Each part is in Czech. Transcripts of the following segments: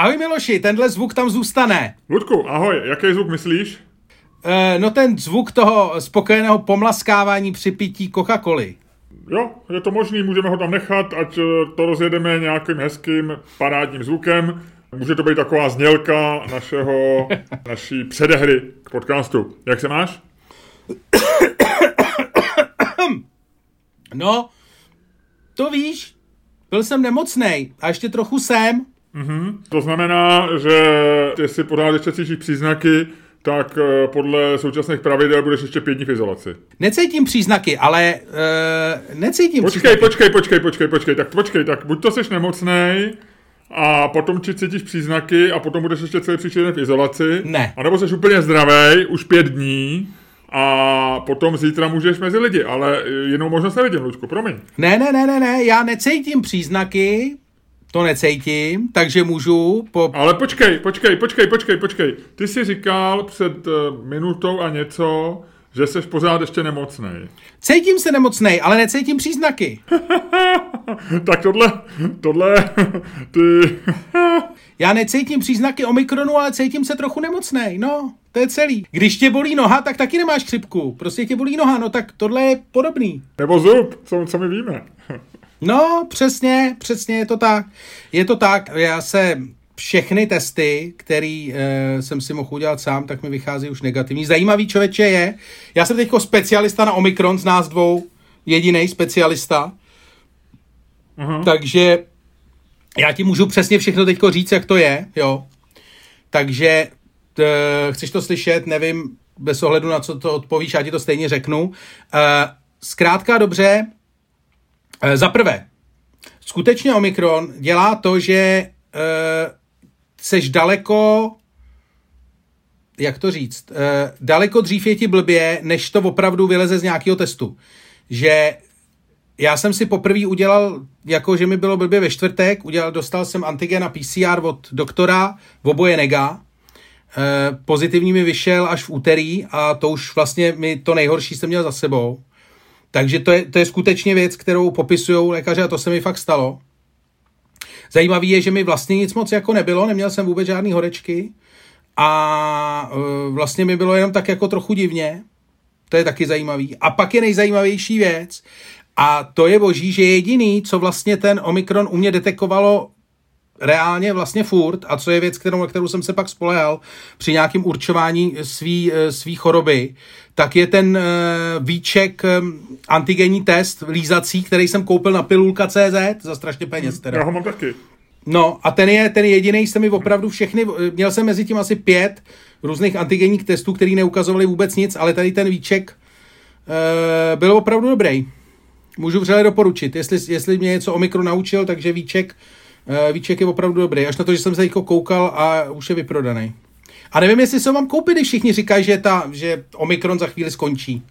Ahoj Miloši, tenhle zvuk tam zůstane. Ludku, ahoj, jaký zvuk myslíš? E, no ten zvuk toho spokojeného pomlaskávání při pití Coca-Coly. Jo, je to možný, můžeme ho tam nechat, ať eh, to rozjedeme nějakým hezkým parádním zvukem. Může to být taková znělka našeho, naší předehry k podcastu. Jak se máš? No, to víš, byl jsem nemocný a ještě trochu jsem. Mm-hmm. To znamená, že jestli pořád ještě cítíš příznaky, tak eh, podle současných pravidel budeš ještě pět dní v izolaci. Necítím příznaky, ale uh, necítím počkej, příznaky. Počkej, počkej, počkej, počkej, tak počkej, tak buď to seš nemocnej, a potom či cítíš příznaky a potom budeš ještě celý příští den v izolaci. Ne. A nebo jsi úplně zdravý, už pět dní a potom zítra můžeš mezi lidi, ale jinou možnost nevidím, Lučku, promiň. Ne, ne, ne, ne, ne, já necítím příznaky, to necítím, takže můžu po... Ale počkej, počkej, počkej, počkej, počkej. Ty jsi říkal před uh, minutou a něco, že jsi pořád ještě nemocný. Cítím se nemocný, ale necítím příznaky. tak tohle, tohle, ty... Já necítím příznaky Omikronu, ale cítím se trochu nemocný. No, to je celý. Když tě bolí noha, tak taky nemáš chřipku. Prostě tě bolí noha, no tak tohle je podobný. Nebo zub, co, co my víme. No, přesně, přesně je to tak. Je to tak, já se všechny testy, které e, jsem si mohl udělat sám, tak mi vychází už negativní. Zajímavý člověče je, já jsem teď specialista na Omikron z nás dvou, jediný specialista, uh-huh. takže já ti můžu přesně všechno teď říct, jak to je, jo. Takže t, chceš to slyšet, nevím, bez ohledu na co to odpovíš, já ti to stejně řeknu. E, zkrátka dobře, za prvé, skutečně Omikron dělá to, že e, seš daleko, jak to říct, e, daleko dřív je ti blbě, než to opravdu vyleze z nějakého testu. Že já jsem si poprvé udělal, jako že mi bylo blbě ve čtvrtek, udělal, dostal jsem antigen a PCR od doktora, v oboje nega. Pozitivní mi vyšel až v úterý a to už vlastně mi to nejhorší jsem měl za sebou. Takže to je, to je skutečně věc, kterou popisují lékaři a to se mi fakt stalo. Zajímavý je, že mi vlastně nic moc jako nebylo, neměl jsem vůbec žádný horečky a e, vlastně mi bylo jenom tak jako trochu divně. To je taky zajímavý. A pak je nejzajímavější věc, a to je boží, že jediný, co vlastně ten Omikron u mě detekovalo reálně vlastně furt, a co je věc, kterou, kterou jsem se pak spolehal při nějakém určování svý, e, svý choroby, tak je ten uh, výček um, antigenní test lízací, který jsem koupil na pilulka.cz za strašně peněz teda. Já ho mám taky. No a ten je ten jediný, se mi opravdu všechny, měl jsem mezi tím asi pět různých antigenních testů, který neukazovaly vůbec nic, ale tady ten výček uh, byl opravdu dobrý. Můžu vřele doporučit, jestli, jestli mě něco o mikro naučil, takže výček, uh, výček je opravdu dobrý. Až na to, že jsem se jako koukal a už je vyprodaný. A nevím, jestli se vám koupit, když všichni říkají, že, ta, že Omikron za chvíli skončí.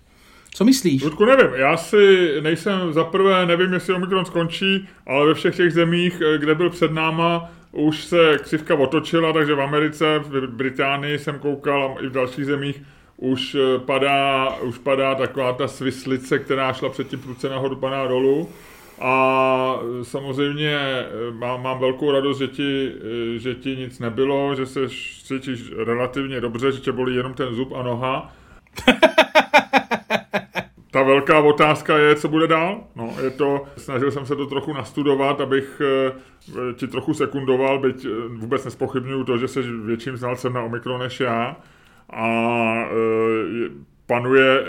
Co myslíš? Ludku, nevím. Já si nejsem, za prvé nevím, jestli Omikron skončí, ale ve všech těch zemích, eh, kde byl před náma, už se křivka otočila, takže v Americe, v Británii jsem koukal a i v dalších zemích už eh, padá, už padá taková ta svislice, která šla předtím prudce nahoru, padá dolů. A samozřejmě eh, mám, mám velkou radost, že ti, eh, že ti nic nebylo, že se cítíš relativně dobře, že tě bolí jenom ten zub a noha. Ta velká otázka je, co bude dál. No, je to, snažil jsem se to trochu nastudovat, abych eh, ti trochu sekundoval, byť vůbec nespochybnuju to, že jsi větším znalcem na Omikron než já. A panuje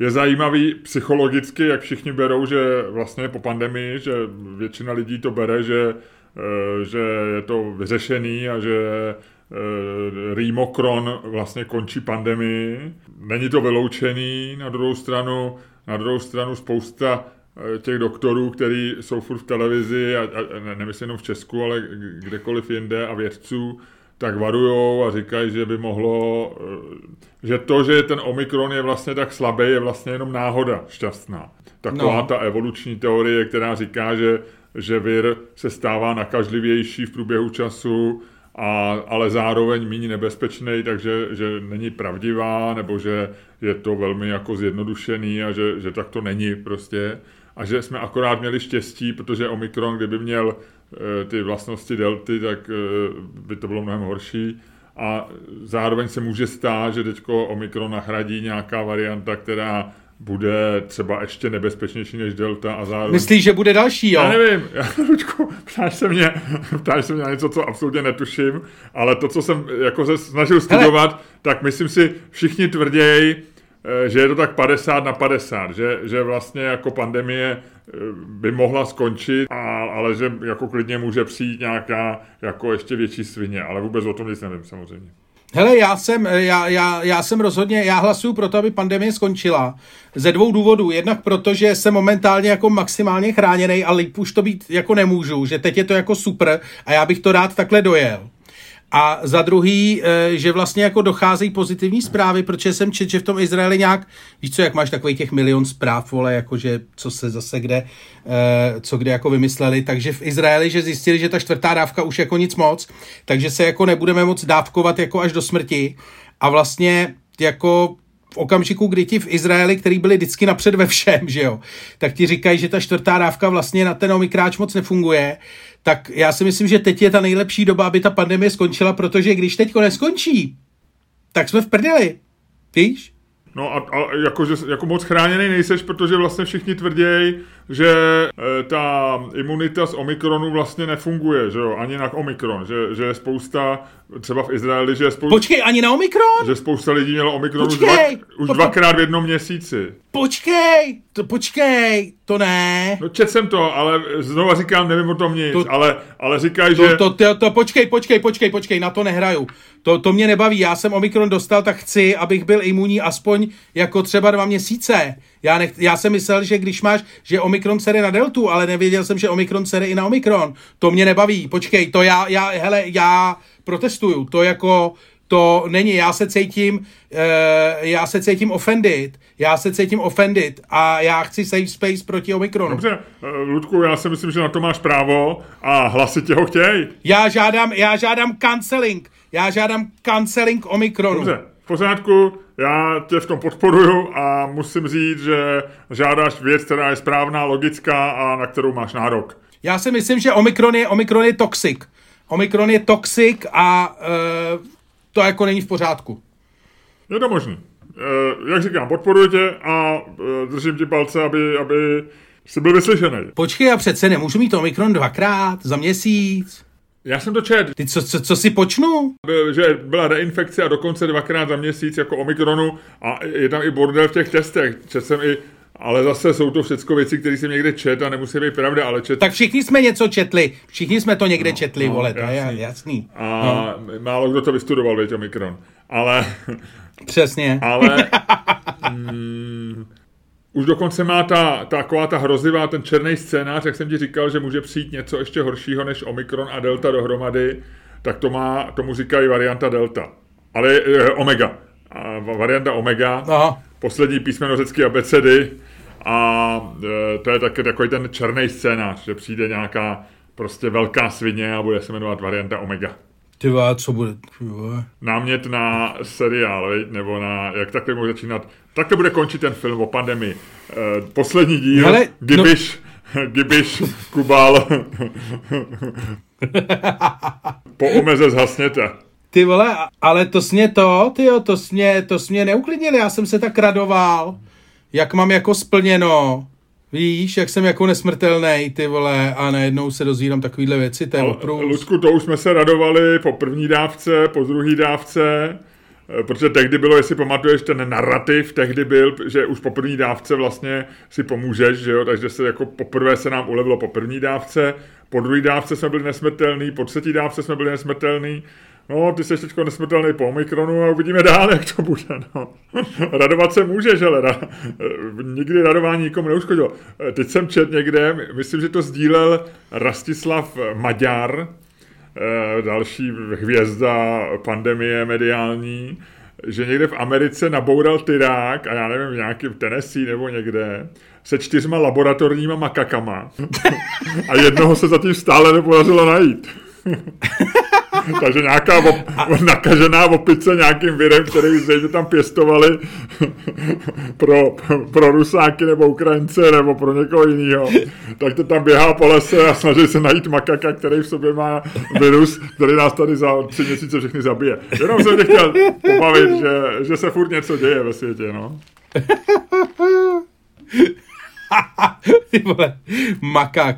je zajímavý psychologicky, jak všichni berou, že vlastně po pandemii, že většina lidí to bere, že, eh, že je to vyřešený a že eh, Rýmokron vlastně končí pandemii. Není to vyloučený, na druhou stranu, na druhou stranu spousta eh, těch doktorů, kteří jsou furt v televizi, a, a nemyslím jenom v Česku, ale kdekoliv jinde a vědců, tak varujou a říkají, že by mohlo, eh, že to, že ten Omikron je vlastně tak slabý, je vlastně jenom náhoda šťastná. Taková no. ta evoluční teorie, která říká, že, že vir se stává nakažlivější v průběhu času, a, ale zároveň méně nebezpečný, takže že není pravdivá, nebo že je to velmi jako zjednodušený a že, že tak to není prostě. A že jsme akorát měli štěstí, protože Omikron, kdyby měl ty vlastnosti delty, tak by to bylo mnohem horší. A zároveň se může stát, že teďko Omikron nahradí nějaká varianta, která bude třeba ještě nebezpečnější než Delta a zároveň... Myslíš, že bude další, jo? Já nevím, já, Lučku, ptáš se mě, ptáš se mě na něco, co absolutně netuším, ale to, co jsem jako se snažil studovat, Hele. tak myslím si, všichni tvrději, eh, že je to tak 50 na 50, že, že vlastně jako pandemie eh, by mohla skončit, a, ale že jako klidně může přijít nějaká jako ještě větší svině, ale vůbec o tom nic nevím samozřejmě. Hele, já jsem, já, já, já jsem rozhodně, já hlasuju pro to, aby pandemie skončila. Ze dvou důvodů. Jednak proto, že jsem momentálně jako maximálně chráněný a líp už to být jako nemůžu, že teď je to jako super a já bych to rád takhle dojel. A za druhý, eh, že vlastně jako docházejí pozitivní zprávy, protože jsem čet, že v tom Izraeli nějak, víš co, jak máš takový těch milion zpráv, vole, jakože co se zase kde, eh, co kde jako vymysleli, takže v Izraeli, že zjistili, že ta čtvrtá dávka už jako nic moc, takže se jako nebudeme moc dávkovat jako až do smrti. A vlastně jako v okamžiku, kdy ti v Izraeli, který byli vždycky napřed ve všem, že jo, tak ti říkají, že ta čtvrtá dávka vlastně na ten omikráč moc nefunguje, tak já si myslím, že teď je ta nejlepší doba, aby ta pandemie skončila, protože když teďko neskončí, tak jsme v prdeli. Víš? No a, a jako, že, jako moc chráněný nejseš, protože vlastně všichni tvrdějí, že e, ta imunita z Omikronu vlastně nefunguje, že jo, ani na Omikron, že, že je spousta, třeba v Izraeli, že je spousta... Počkej, ani na Omikron? Že spousta lidí mělo Omikron už, dva, už po, dvakrát v jednom měsíci. Počkej, to počkej, to ne. No čet jsem to, ale znova říkám, nevím o tom nic, to, ale, ale říkají, to, že... To, to, to, počkej, počkej, počkej, počkej, na to nehraju. To, to mě nebaví, já jsem Omikron dostal, tak chci, abych byl imunní aspoň jako třeba dva měsíce. Já, nech, já jsem myslel, že když máš, že Omikron sere na deltu, ale nevěděl jsem, že Omikron sere i na Omikron. To mě nebaví, počkej, to já, já, hele, já protestuju, to jako, to není, já se cítím, uh, já se cítím offended, já se cítím offended a já chci safe space proti Omikronu. Dobře, uh, Ludku, já si myslím, že na to máš právo a hlasy tě ho chtějí. Já žádám, já žádám canceling, já žádám canceling Omikronu. Dobře, v pořádku, já tě v tom podporuju a musím říct, že žádáš věc, která je správná, logická a na kterou máš nárok. Já si myslím, že Omikron je, Omikron je toxic. Omikron je toxic a uh, to jako není v pořádku. Je to možné. Uh, jak říkám, podporuji tě a uh, držím ti palce, aby, aby jsi byl vyslyšený. Počkej, já přece nemůžu mít Omikron dvakrát za měsíc. Já jsem to čet. Ty co, co, co si počnu? Že byla reinfekce a dokonce dvakrát za měsíc jako Omikronu a je tam i bordel v těch testech. Čet jsem i ale zase jsou to všechno věci, které jsem někde čet a nemusí být pravda, ale čet... Tak všichni jsme něco četli. Všichni jsme to někde no, četli, no, vole, to je jasný. A no. málo kdo to vystudoval, věď, Omikron. Ale... Přesně. Ale... mm, už dokonce má ta, taková ta hrozivá, ten černý scénář, jak jsem ti říkal, že může přijít něco ještě horšího než Omikron a Delta dohromady, tak to má, tomu říkají varianta Delta. Ale je, Omega. A varianta Omega, Aha. poslední písmeno řecké abecedy a e, to je taky takový ten černý scénář, že přijde nějaká prostě velká svině a bude se jmenovat varianta Omega. Ty co bude? Námět na seriál, nebo na, jak takhle může začínat. Tak to bude končit ten film o pandemii. Eh, poslední díl, Hele, Gibiš, no... Gibiš, Kubal. po omeze zhasněte. Ty vole, ale to sně to, ty jo, to sně, to sně neuklidnili, já jsem se tak radoval, jak mám jako splněno. Víš, jak jsem jako nesmrtelný, ty vole, a najednou se dozvídám takovýhle věci, to je Ludku, to už jsme se radovali po první dávce, po druhé dávce, eh, protože tehdy bylo, jestli pamatuješ, ten narrativ tehdy byl, že už po první dávce vlastně si pomůžeš, že jo, takže se jako poprvé se nám ulevilo po první dávce, po druhé dávce jsme byli nesmrtelný, po třetí dávce jsme byli nesmrtelný, no, ty jsi teď nesmrtelný po Omikronu a uvidíme dál, jak to bude, no. Radovat se můžeš, ale ra, nikdy radování nikomu neuškodilo. Teď jsem čet někde, myslím, že to sdílel Rastislav Maďar, eh, další hvězda pandemie mediální, že někde v Americe naboural tyrák, a já nevím, v nějakém Tennessee nebo někde, se čtyřma laboratorníma makakama. a jednoho se zatím stále nepodařilo najít. takže nějaká op, nakažená opice nějakým virem, který zřejmě tam pěstovali pro, pro Rusáky nebo Ukrajince nebo pro někoho jiného, tak to tam běhá po lese a snaží se najít makaka, který v sobě má virus, který nás tady za tři měsíce všechny zabije. Jenom jsem tě chtěl pobavit, že, že se furt něco děje ve světě, no. Ty vole, makak.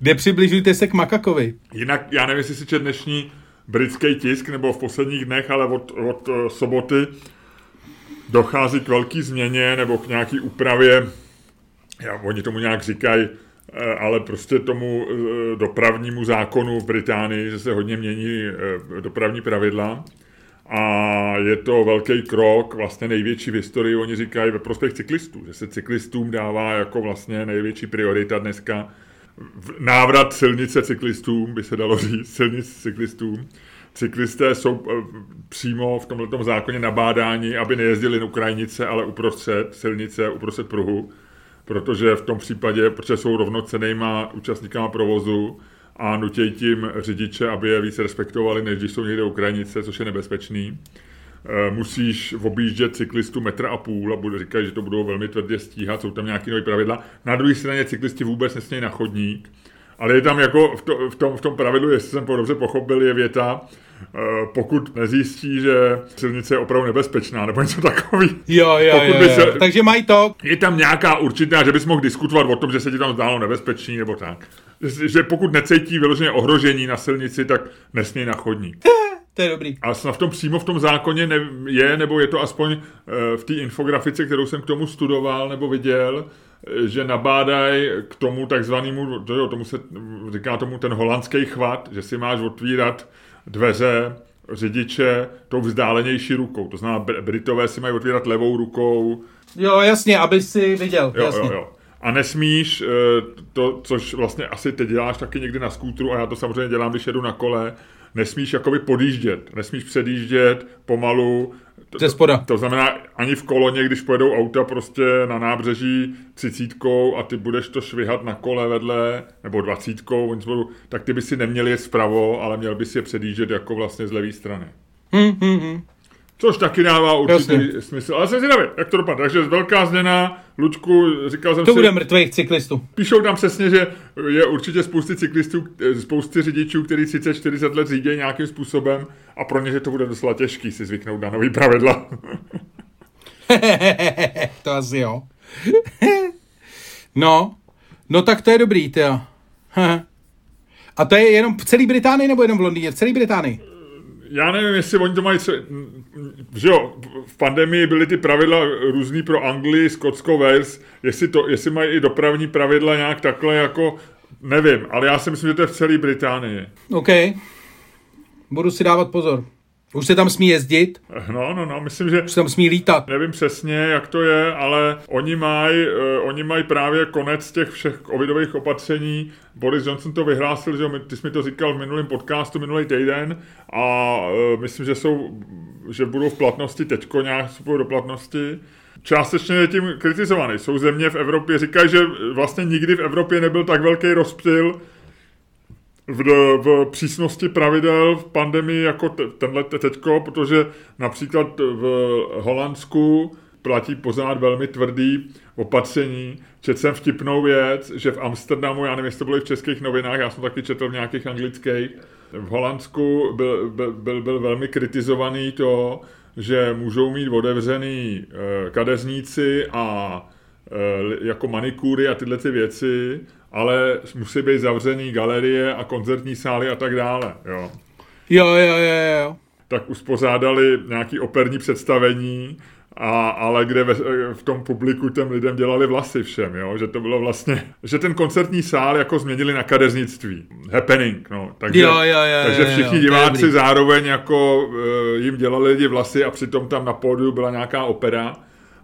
Nepřibližujte se k makakovi. Jinak, já nevím, jestli si dnešní britský tisk, nebo v posledních dnech, ale od, od uh, soboty dochází k velké změně nebo k nějaký úpravě, já, oni tomu nějak říkají, uh, ale prostě tomu uh, dopravnímu zákonu v Británii, že se hodně mění dopravní pravidla. A je to velký krok, vlastně největší v historii, oni říkají ve prospěch cyklistů, že se cyklistům dává jako vlastně největší priorita dneska návrat silnice cyklistům, by se dalo říct, silnic cyklistům. Cyklisté jsou eh, přímo v tomto zákoně nabádáni, aby nejezdili na Ukrajinice, ale uprostřed silnice, uprostřed pruhu, protože v tom případě, protože jsou rovnocenýma účastníkama provozu a nutějí tím řidiče, aby je víc respektovali, než když jsou někde Ukrajinice, což je nebezpečný. Eh, musíš objíždět cyklistu metra a půl a bude říkat, že to budou velmi tvrdě stíhat, jsou tam nějaké nové pravidla. Na druhé straně cyklisti vůbec nesmějí na chodník, ale je tam jako v, to, v, tom, v tom pravidlu, jestli jsem to dobře pochopil, je věta, eh, pokud nezjistí, že silnice je opravdu nebezpečná, nebo něco takový. Jo, jo, pokud jo, jo. Se, takže mají to. Je tam nějaká určitá, že bys mohl diskutovat o tom, že se ti tam zdálo nebezpečný, nebo tak. Že pokud necítí vyloženě ohrožení na silnici, tak nesmí na chodník. To je dobrý. A snad v tom přímo v tom zákoně ne, je, nebo je to aspoň eh, v té infografice, kterou jsem k tomu studoval nebo viděl, eh, že nabádají k tomu takzvanému, to jo, tomu se říká tomu ten holandský chvat, že si máš otvírat dveře řidiče tou vzdálenější rukou. To znamená, Britové si mají otvírat levou rukou. Jo, jasně, aby si viděl. Jo, jasně. jo, jo. A nesmíš eh, to, což vlastně asi teď děláš taky někdy na skútru, a já to samozřejmě dělám, když jedu na kole, nesmíš jakoby podjíždět, nesmíš předjíždět pomalu. Ze spoda. To, to znamená, ani v koloně, když pojedou auta prostě na nábřeží třicítkou a ty budeš to švihat na kole vedle, nebo dvacítkou, tak ty by si neměl jet zpravo, ale měl bys je předjíždět jako vlastně z levé strany. Hmm, hmm, hmm. Což taky dává určitý Jasně. smysl. Ale jsem zvědavý, jak to dopadne. Takže velká změna, Lučku, říkal jsem to si... bude mrtvých cyklistů. Píšou tam přesně, že je určitě spousty cyklistů, spousty řidičů, kteří 30-40 let řídí nějakým způsobem a pro ně, že to bude docela těžký si zvyknout na nový pravidla. to asi jo. no, no tak to je dobrý, ty A to je jenom v celé Británii nebo jenom v Londýně? V celé Británii? Já nevím, jestli oni to mají, že jo, v pandemii byly ty pravidla různý pro Anglii, Skotsko, Wales, jestli, to, jestli mají i dopravní pravidla nějak takhle jako, nevím, ale já si myslím, že to je v celé Británii. OK. Budu si dávat pozor. Už se tam smí jezdit? No, no, no, myslím, že... Už se tam smí lítat. Nevím přesně, jak to je, ale oni mají uh, oni maj právě konec těch všech covidových opatření. Boris Johnson to vyhlásil, že ty jsi mi to říkal v minulém podcastu minulý týden a uh, myslím, že jsou, že budou v platnosti teďko nějak do platnosti. Částečně je tím kritizovaný. Jsou země v Evropě, říkají, že vlastně nikdy v Evropě nebyl tak velký rozptyl v, v přísnosti pravidel v pandemii jako tenhle teďko, protože například v Holandsku platí pořád velmi tvrdý opatření. Četl jsem vtipnou věc, že v Amsterdamu, já nevím, jestli to bylo i v českých novinách, já jsem taky četl v nějakých anglických, v Holandsku byl, byl, byl, byl velmi kritizovaný to, že můžou mít otevřený eh, kadeřníci a eh, jako manikúry a tyhle ty věci, ale musí být zavřený galerie a koncertní sály a tak dále. Jo, jo, jo, jo. jo. Tak uspořádali nějaký operní představení, a, ale kde ve, v tom publiku těm lidem dělali vlasy všem, jo? že to bylo vlastně, že ten koncertní sál jako změnili na kadeřnictví. Happening, no. Takže, jo, jo, jo, takže všichni jo, jo, diváci zároveň jako uh, jim dělali lidi vlasy a přitom tam na pódiu byla nějaká opera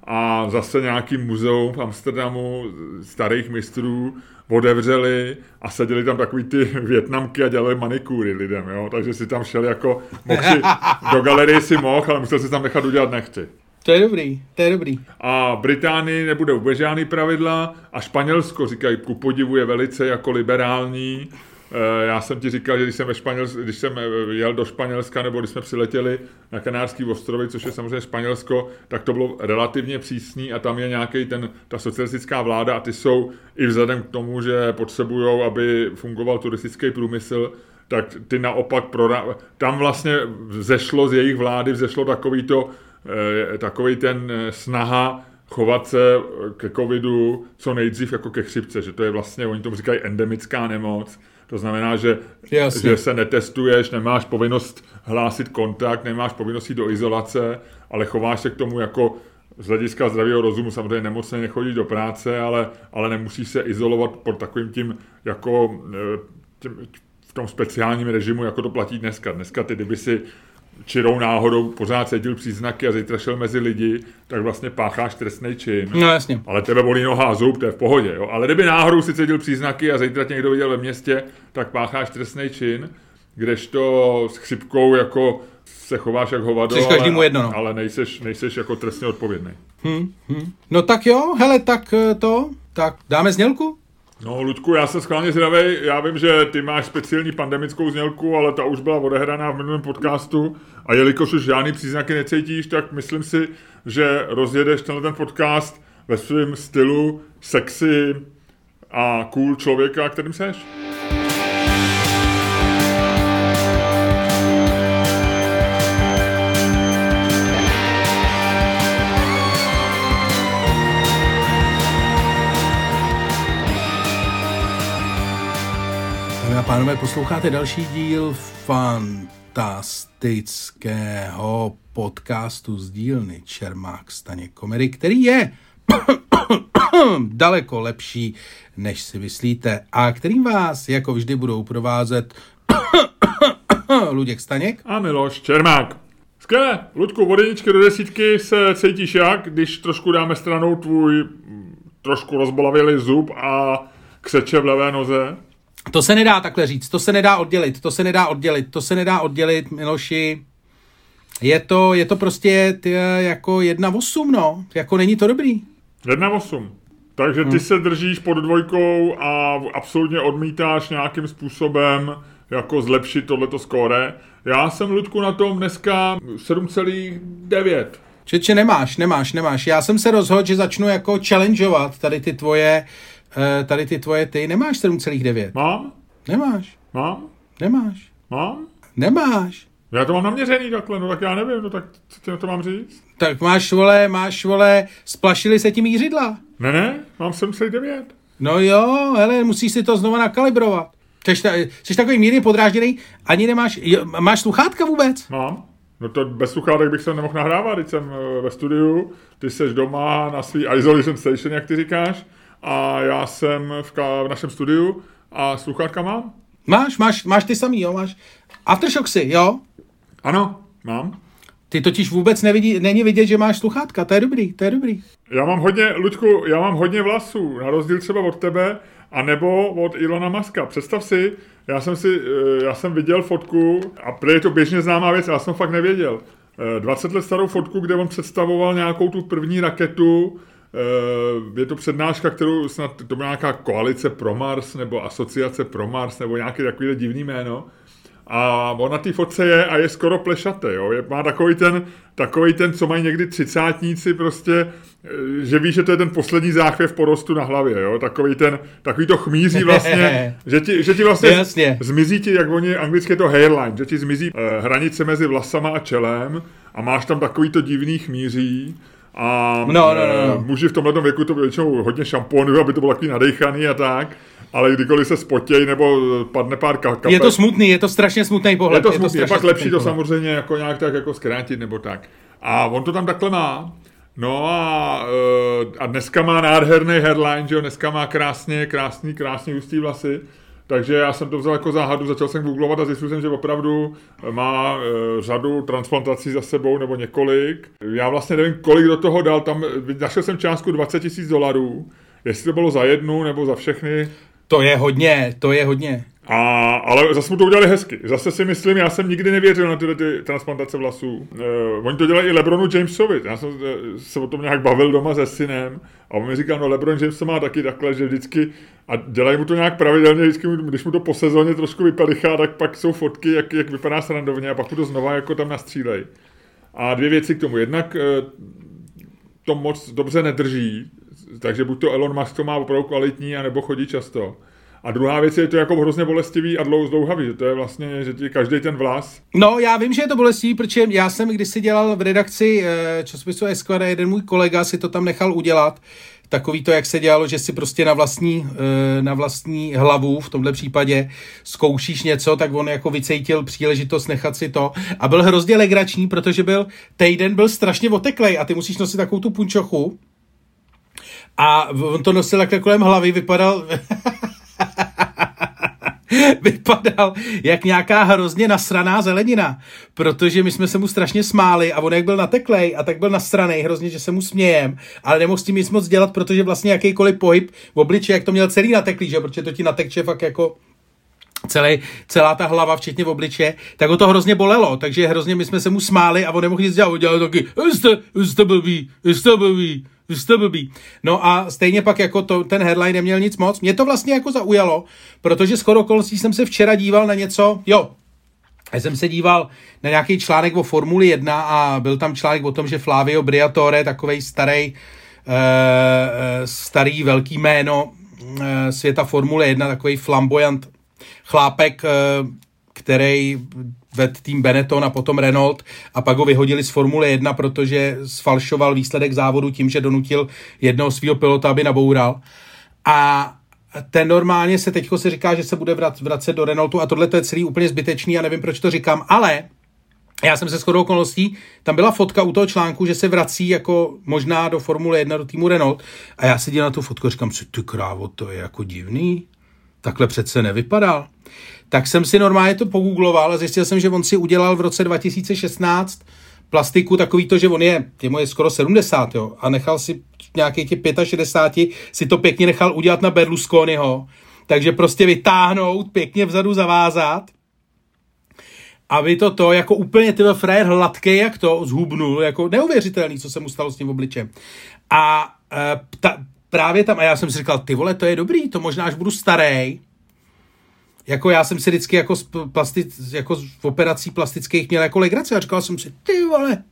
a zase nějaký muzeum v Amsterdamu starých mistrů otevřeli a seděli tam takový ty větnamky a dělali manikúry lidem, jo? takže si tam šel jako, mohl si, do galerie si mohl, ale musel si tam nechat udělat nechty. To je dobrý, to je dobrý. A Británii nebude vůbec žádný pravidla a Španělsko, říkají, ku podivu je velice jako liberální, já jsem ti říkal, že když jsem, ve Španěls, když jsem eh, jel do Španělska, nebo když jsme přiletěli na Kanárský ostrovy, což je samozřejmě Španělsko, tak to bylo relativně přísný a tam je nějaký ten, ta socialistická vláda a ty jsou i vzhledem k tomu, že potřebují, aby fungoval turistický průmysl, tak ty naopak, prora... tam vlastně vzešlo z jejich vlády, vzešlo takový, to, eh, takový ten snaha chovat se ke covidu co nejdřív jako ke chřipce, že to je vlastně, oni tomu říkají endemická nemoc, to znamená, že, že se netestuješ, nemáš povinnost hlásit kontakt, nemáš povinnost jít do izolace, ale chováš se k tomu jako z hlediska zdravého rozumu samozřejmě nemocně nechodí do práce, ale, ale nemusíš se izolovat pod takovým tím jako eh, tím, v tom speciálním režimu, jako to platí dneska. Dneska ty, kdyby si čirou náhodou pořád cítil příznaky a zítra šel mezi lidi, tak vlastně pácháš trestný čin. No jasně. Ale tebe bolí noha a zub, to je v pohodě. Jo? Ale kdyby náhodou si cítil příznaky a zítra tě někdo viděl ve městě, tak pácháš trestný čin, kdežto s chřipkou jako se chováš jak hovado, ale, jedno, no. ale nejseš, nejseš jako trestně odpovědný. Hmm, hmm. No tak jo, hele, tak eh, to, tak dáme znělku? No, Ludku, já jsem schválně zvědavý. Já vím, že ty máš speciální pandemickou znělku, ale ta už byla odehraná v minulém podcastu a jelikož už žádný příznaky necítíš, tak myslím si, že rozjedeš tenhle ten podcast ve svém stylu sexy a cool člověka, kterým seš. Pánové, posloucháte další díl fantastického podcastu z dílny Čermák Staně Komedy, který je daleko lepší, než si myslíte a kterým vás jako vždy budou provázet Luděk Staněk a Miloš Čermák. Skvěle, Ludku, od do desítky se cítíš jak, když trošku dáme stranou tvůj trošku rozbolavý zub a křeče v levé noze? To se nedá takhle říct, to se nedá oddělit, to se nedá oddělit, to se nedá oddělit, Miloši. Je to, je to prostě ty, jako jedna osm, no. Jako není to dobrý. Jedna osm. Takže ty hmm. se držíš pod dvojkou a absolutně odmítáš nějakým způsobem jako zlepšit tohleto skóre. Já jsem, Ludku, na tom dneska 7,9. Čeče, nemáš, nemáš, nemáš. Já jsem se rozhodl, že začnu jako challengeovat tady ty tvoje Eh, tady ty tvoje, ty nemáš 7,9. Mám? Nemáš. Mám? Nemáš. Mám? Nemáš. Já to mám naměřený takhle, no tak já nevím, no tak na to mám říct? Tak máš, vole, máš, vole, splašili se ti mířidla. Ne, ne, mám 7,9. No jo, hele, musíš si to znova nakalibrovat. Jsi, jsi takový mírně podrážděný, ani nemáš, jo, máš sluchátka vůbec? Mám. No to bez sluchátek bych se nemohl nahrávat, když jsem eh, ve studiu, ty jsi doma na svý isolation station, jak ty říkáš, a já jsem v, ka- v našem studiu a sluchátka mám. Máš, máš, máš ty samý, jo, máš. Aftershocksy, jo? Ano, mám. Ty totiž vůbec nevidí, není vidět, že máš sluchátka, to je dobrý, to je dobrý. Já mám hodně, Luďku, já mám hodně vlasů, na rozdíl třeba od tebe, a nebo od Ilona Maska. Představ si, já jsem si, eh, já jsem viděl fotku, a prý je to běžně známá věc, já jsem fakt nevěděl. 20 eh, let starou fotku, kde on představoval nějakou tu první raketu, je to přednáška, kterou snad, to byla nějaká koalice pro Mars, nebo asociace pro Mars, nebo nějaké takové divný jméno. A on na té fotce je a je skoro plešatý, jo. Je, má takový ten, takový ten, co mají někdy třicátníci prostě, eh, že ví, že to je ten poslední záchvěv porostu na hlavě, jo. Takový ten, takový to chmíří vlastně, že ti, že ti vlastně Jasně. zmizí ti, jak oni anglicky je to hairline, že ti zmizí eh, hranice mezi vlasama a čelem a máš tam takový to divný chmíří a no, no, no, no. muži v tomhle věku to většinou hodně šampónu, aby to bylo takový nadejchaný a tak. Ale kdykoliv se spotěj nebo padne pár kapek. Je to smutný, je to strašně smutný pohled. Je to smutný, je, to je pak lepší pohled. to samozřejmě jako nějak tak jako zkrátit nebo tak. A on to tam takhle má. No a, eh, a dneska má nádherný headline, že jo, dneska má krásně, krásný, krásný hustý vlasy. Takže já jsem to vzal jako záhadu, začal jsem googlovat a zjistil jsem, že opravdu má e, řadu transplantací za sebou nebo několik. Já vlastně nevím, kolik do toho dal, tam našel jsem částku 20 tisíc dolarů, jestli to bylo za jednu nebo za všechny. To je hodně, to je hodně. A, ale zase mu to udělali hezky. Zase si myslím, já jsem nikdy nevěřil na tyhle ty transplantace vlasů. Uh, oni to dělají i Lebronu Jamesovi. Já jsem uh, se o tom nějak bavil doma se synem a on mi říkal, no Lebron James to má taky takhle, že vždycky a dělají mu to nějak pravidelně, vždycky, když mu to po sezóně trošku vypalichá, tak pak jsou fotky, jak, jak vypadá srandovně a pak mu to znova jako tam nastřílej. A dvě věci k tomu. Jednak uh, to moc dobře nedrží, takže buď to Elon Musk to má opravdu kvalitní, anebo chodí často. A druhá věc je to jako hrozně bolestivý a dlouho zdlouhavý, že to je vlastně, že ti každý ten vlas. No, já vím, že je to bolestivý, protože já jsem když si dělal v redakci eh, časopisu Esquire, jeden můj kolega si to tam nechal udělat, takový to, jak se dělalo, že si prostě na vlastní, eh, na vlastní hlavu, v tomhle případě, zkoušíš něco, tak on jako vycejtil příležitost nechat si to a byl hrozně legrační, protože byl, týden byl strašně oteklej a ty musíš nosit takovou tu punčochu a on to nosil takhle kolem hlavy, vypadal vypadal jak nějaká hrozně nasraná zelenina, protože my jsme se mu strašně smáli a on jak byl nateklej a tak byl nasraný hrozně, že se mu smějem, ale nemohl s tím nic moc dělat, protože vlastně jakýkoliv pohyb v obliči, jak to měl celý nateklý, že? protože to ti natekče fakt jako celý, celá ta hlava, včetně v obliče, tak ho to hrozně bolelo, takže hrozně my jsme se mu smáli a on nemohl nic dělat, on dělal taky, jste, jste blbý, jste blbý, jste blbý. No a stejně pak jako to, ten headline neměl nic moc. Mě to vlastně jako zaujalo, protože skoro okolností jsem se včera díval na něco, jo, já jsem se díval na nějaký článek o Formuli 1 a byl tam článek o tom, že Flavio Briatore, takovej starý, uh, starý velký jméno uh, světa Formule 1, takový flamboyant chlápek, který ved tým Benetton a potom Renault a pak ho vyhodili z Formule 1, protože sfalšoval výsledek závodu tím, že donutil jednoho svého pilota, aby naboural. A ten normálně se teďko se říká, že se bude vracet do Renaultu a tohle to je celý úplně zbytečný a nevím, proč to říkám, ale já jsem se shodou okolností, tam byla fotka u toho článku, že se vrací jako možná do Formule 1 do týmu Renault. A já si na tu fotku a říkám si, ty krávo, to je jako divný, takhle přece nevypadal tak jsem si normálně to pogoogloval a zjistil jsem, že on si udělal v roce 2016 plastiku takový to, že on je, je skoro 70, jo, a nechal si nějaký těch 65, si to pěkně nechal udělat na Berlusconiho, takže prostě vytáhnout, pěkně vzadu zavázat, aby to to jako úplně ty frajer hladký, jak to zhubnul, jako neuvěřitelný, co se mu stalo s tím obličem. A e, ta, právě tam, a já jsem si říkal, ty vole, to je dobrý, to možná až budu starý, jako já jsem si vždycky jako, z plastic, jako z operací plastických měl jako legraci a říkal jsem si, ty vole,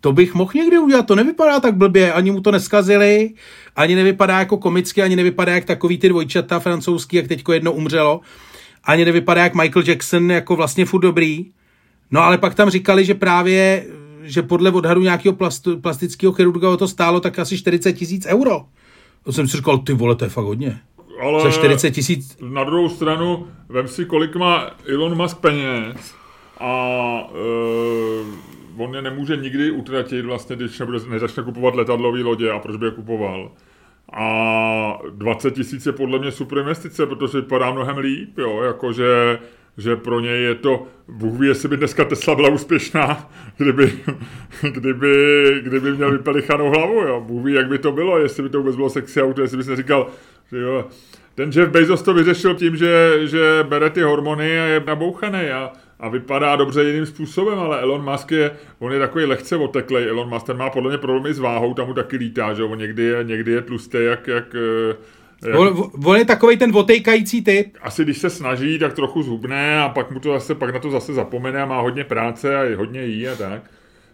to bych mohl někdy udělat, to nevypadá tak blbě, ani mu to neskazili, ani nevypadá jako komicky, ani nevypadá jak takový ty dvojčata francouzský, jak teďko jedno umřelo, ani nevypadá jak Michael Jackson, jako vlastně furt dobrý. No ale pak tam říkali, že právě, že podle odhadu nějakého plastického chirurga to stálo tak asi 40 tisíc euro. To jsem si říkal, ty vole, to je fakt hodně ale za 40 tisíc. Na druhou stranu, vem si, kolik má Elon Musk peněz a uh, on je nemůže nikdy utratit vlastně, když nebude, nezačne kupovat letadlové lodě a proč by je kupoval. A 20 tisíc je podle mě super investice, protože vypadá mnohem líp, jo, jakože že pro něj je to, Bůh ví, jestli by dneska Tesla byla úspěšná, kdyby, kdyby, kdyby měl vypalichanou hlavu, jo. Bůh ví, jak by to bylo, jestli by to vůbec bylo sexy auto, jestli by se říkal, že jo, ten Jeff Bezos to vyřešil tím, že, že bere ty hormony a je nabouchaný a, a vypadá dobře jiným způsobem, ale Elon Musk je, on je takový lehce oteklej, Elon Musk, ten má podle mě problémy s váhou, tam mu taky lítá, že on někdy je, někdy je tlustý, jak, jak, jak... On, on, je takový ten otejkající typ. Asi když se snaží, tak trochu zhubne a pak mu to zase, pak na to zase zapomene a má hodně práce a je hodně jí a tak.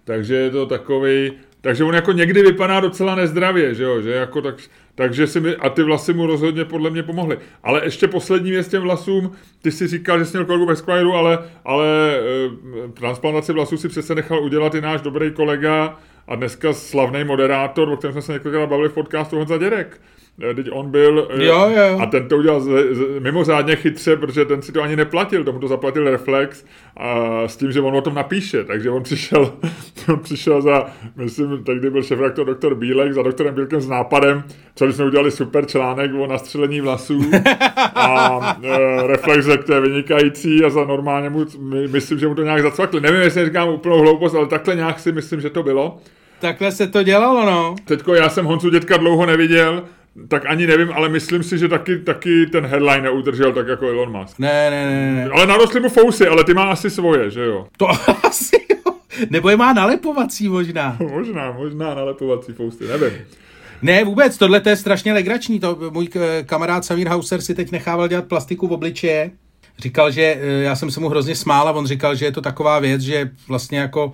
Takže je to takový, takže on jako někdy vypadá docela nezdravě, že jo, že jako tak, takže si mi, a ty vlasy mu rozhodně podle mě pomohly. Ale ještě poslední věc těm vlasům, ty si říkal, že jsi měl kolegu ve Squireu, ale, ale e, transplantaci vlasů si přece nechal udělat i náš dobrý kolega a dneska slavný moderátor, o kterém jsme se několikrát bavili v podcastu Honza Děrek. Teď on byl eh, jo, jo. a ten to udělal z, z, mimořádně chytře, protože ten si to ani neplatil, tomu to zaplatil Reflex a s tím, že on o tom napíše, takže on přišel, on přišel za, myslím, tehdy byl šéf doktor Bílek, za doktorem Bílkem s nápadem, co jsme udělali super článek o nastřelení vlasů a e, Reflex řekl, to je vynikající a za normálně mu, my, myslím, že mu to nějak zacvakli. Nevím, jestli říkám úplnou hloupost, ale takhle nějak si myslím, že to bylo. Takhle se to dělalo, no. Teďko já jsem Honcu dětka dlouho neviděl, tak ani nevím, ale myslím si, že taky, taky ten headline neudržel tak jako Elon Musk. Ne, ne, ne, ne. Ale narostly mu fousy, ale ty má asi svoje, že jo? To asi jo. Nebo je má nalepovací možná. možná, možná nalepovací fousy, nevím. Ne, vůbec, tohle je strašně legrační. To, můj kamarád Samir Hauser si teď nechával dělat plastiku v obličeje. Říkal, že e, já jsem se mu hrozně smál a on říkal, že je to taková věc, že vlastně jako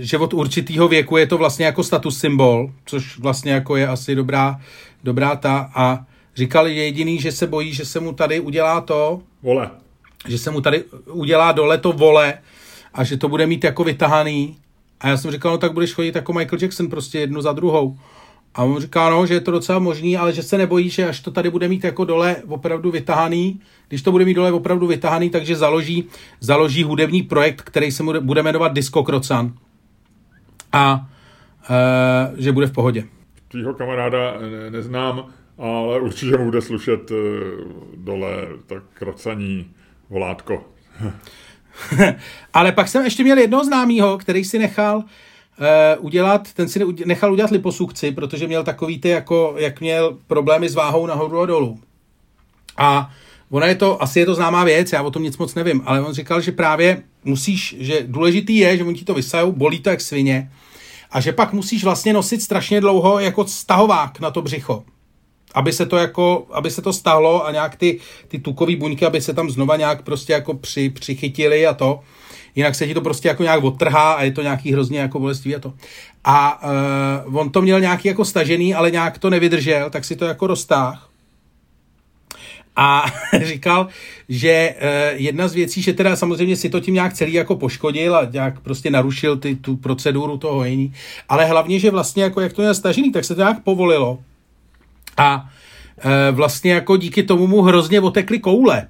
že od určitého věku je to vlastně jako status symbol, což vlastně jako je asi dobrá, dobrá ta a říkal jediný, že se bojí, že se mu tady udělá to, vole. že se mu tady udělá dole to vole a že to bude mít jako vytahaný a já jsem říkal, no tak budeš chodit jako Michael Jackson prostě jednu za druhou. A on říká, no, že je to docela možný, ale že se nebojí, že až to tady bude mít jako dole opravdu vytahaný, když to bude mít dole opravdu vytahaný, takže založí, založí hudební projekt, který se bude jmenovat Disco Krocan. A e, že bude v pohodě. Tvýho kamaráda ne, neznám, ale určitě mu bude slušet e, dole tak krocaní volátko. ale pak jsem ještě měl jednoho známého, který si nechal uh, udělat, ten si nechal udělat liposukci, protože měl takový ty, jako, jak měl problémy s váhou nahoru a dolů. A ona je to, asi je to známá věc, já o tom nic moc nevím, ale on říkal, že právě musíš, že důležitý je, že oni ti to vysajou, bolí to jak svině, a že pak musíš vlastně nosit strašně dlouho jako stahovák na to břicho. Aby se to jako, aby se to stahlo a nějak ty, ty tukové buňky, aby se tam znova nějak prostě jako při, přichytili a to jinak se ti to prostě jako nějak odtrhá a je to nějaký hrozně jako bolestivý a to. A uh, on to měl nějaký jako stažený, ale nějak to nevydržel, tak si to jako roztáh. A říkal, že uh, jedna z věcí, že teda samozřejmě si to tím nějak celý jako poškodil a nějak prostě narušil ty, tu proceduru toho hojení, ale hlavně, že vlastně jako jak to měl stažený, tak se to nějak povolilo. A uh, vlastně jako díky tomu mu hrozně otekly koule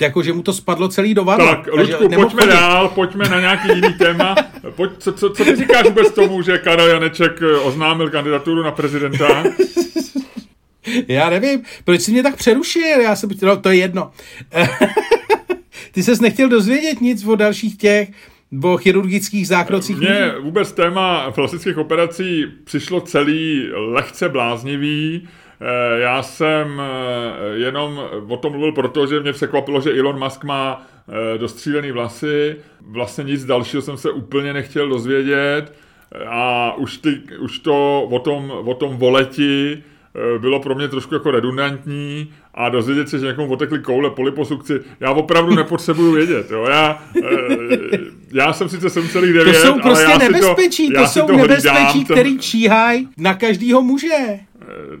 jako, že mu to spadlo celý do vanu. Tak, Ludku, pojďme chodit. dál, pojďme na nějaký jiný téma. Pojď, co, co, co ty říkáš vůbec tomu, že Karel Janeček eh, oznámil kandidaturu na prezidenta? Já nevím, proč jsi mě tak přerušil, já jsem, no to je jedno. ty ses nechtěl dozvědět nic o dalších těch, o chirurgických zákrocích? Mně vůbec téma plastických operací přišlo celý lehce bláznivý. Eh, já jsem eh, jenom o tom mluvil proto, že mě překvapilo, že Elon Musk má eh, dostřílený vlasy. Vlastně nic dalšího jsem se úplně nechtěl dozvědět. A už, ty, už to o tom, o tom voleti bylo pro mě trošku jako redundantní a dozvědět se, že někomu otekly koule po liposukci, já opravdu nepotřebuju vědět. Jo? Já, já jsem sice 7,9, To jsou prostě ale já nebezpečí, to, to jsou nebezpečí, který číhají na každýho muže.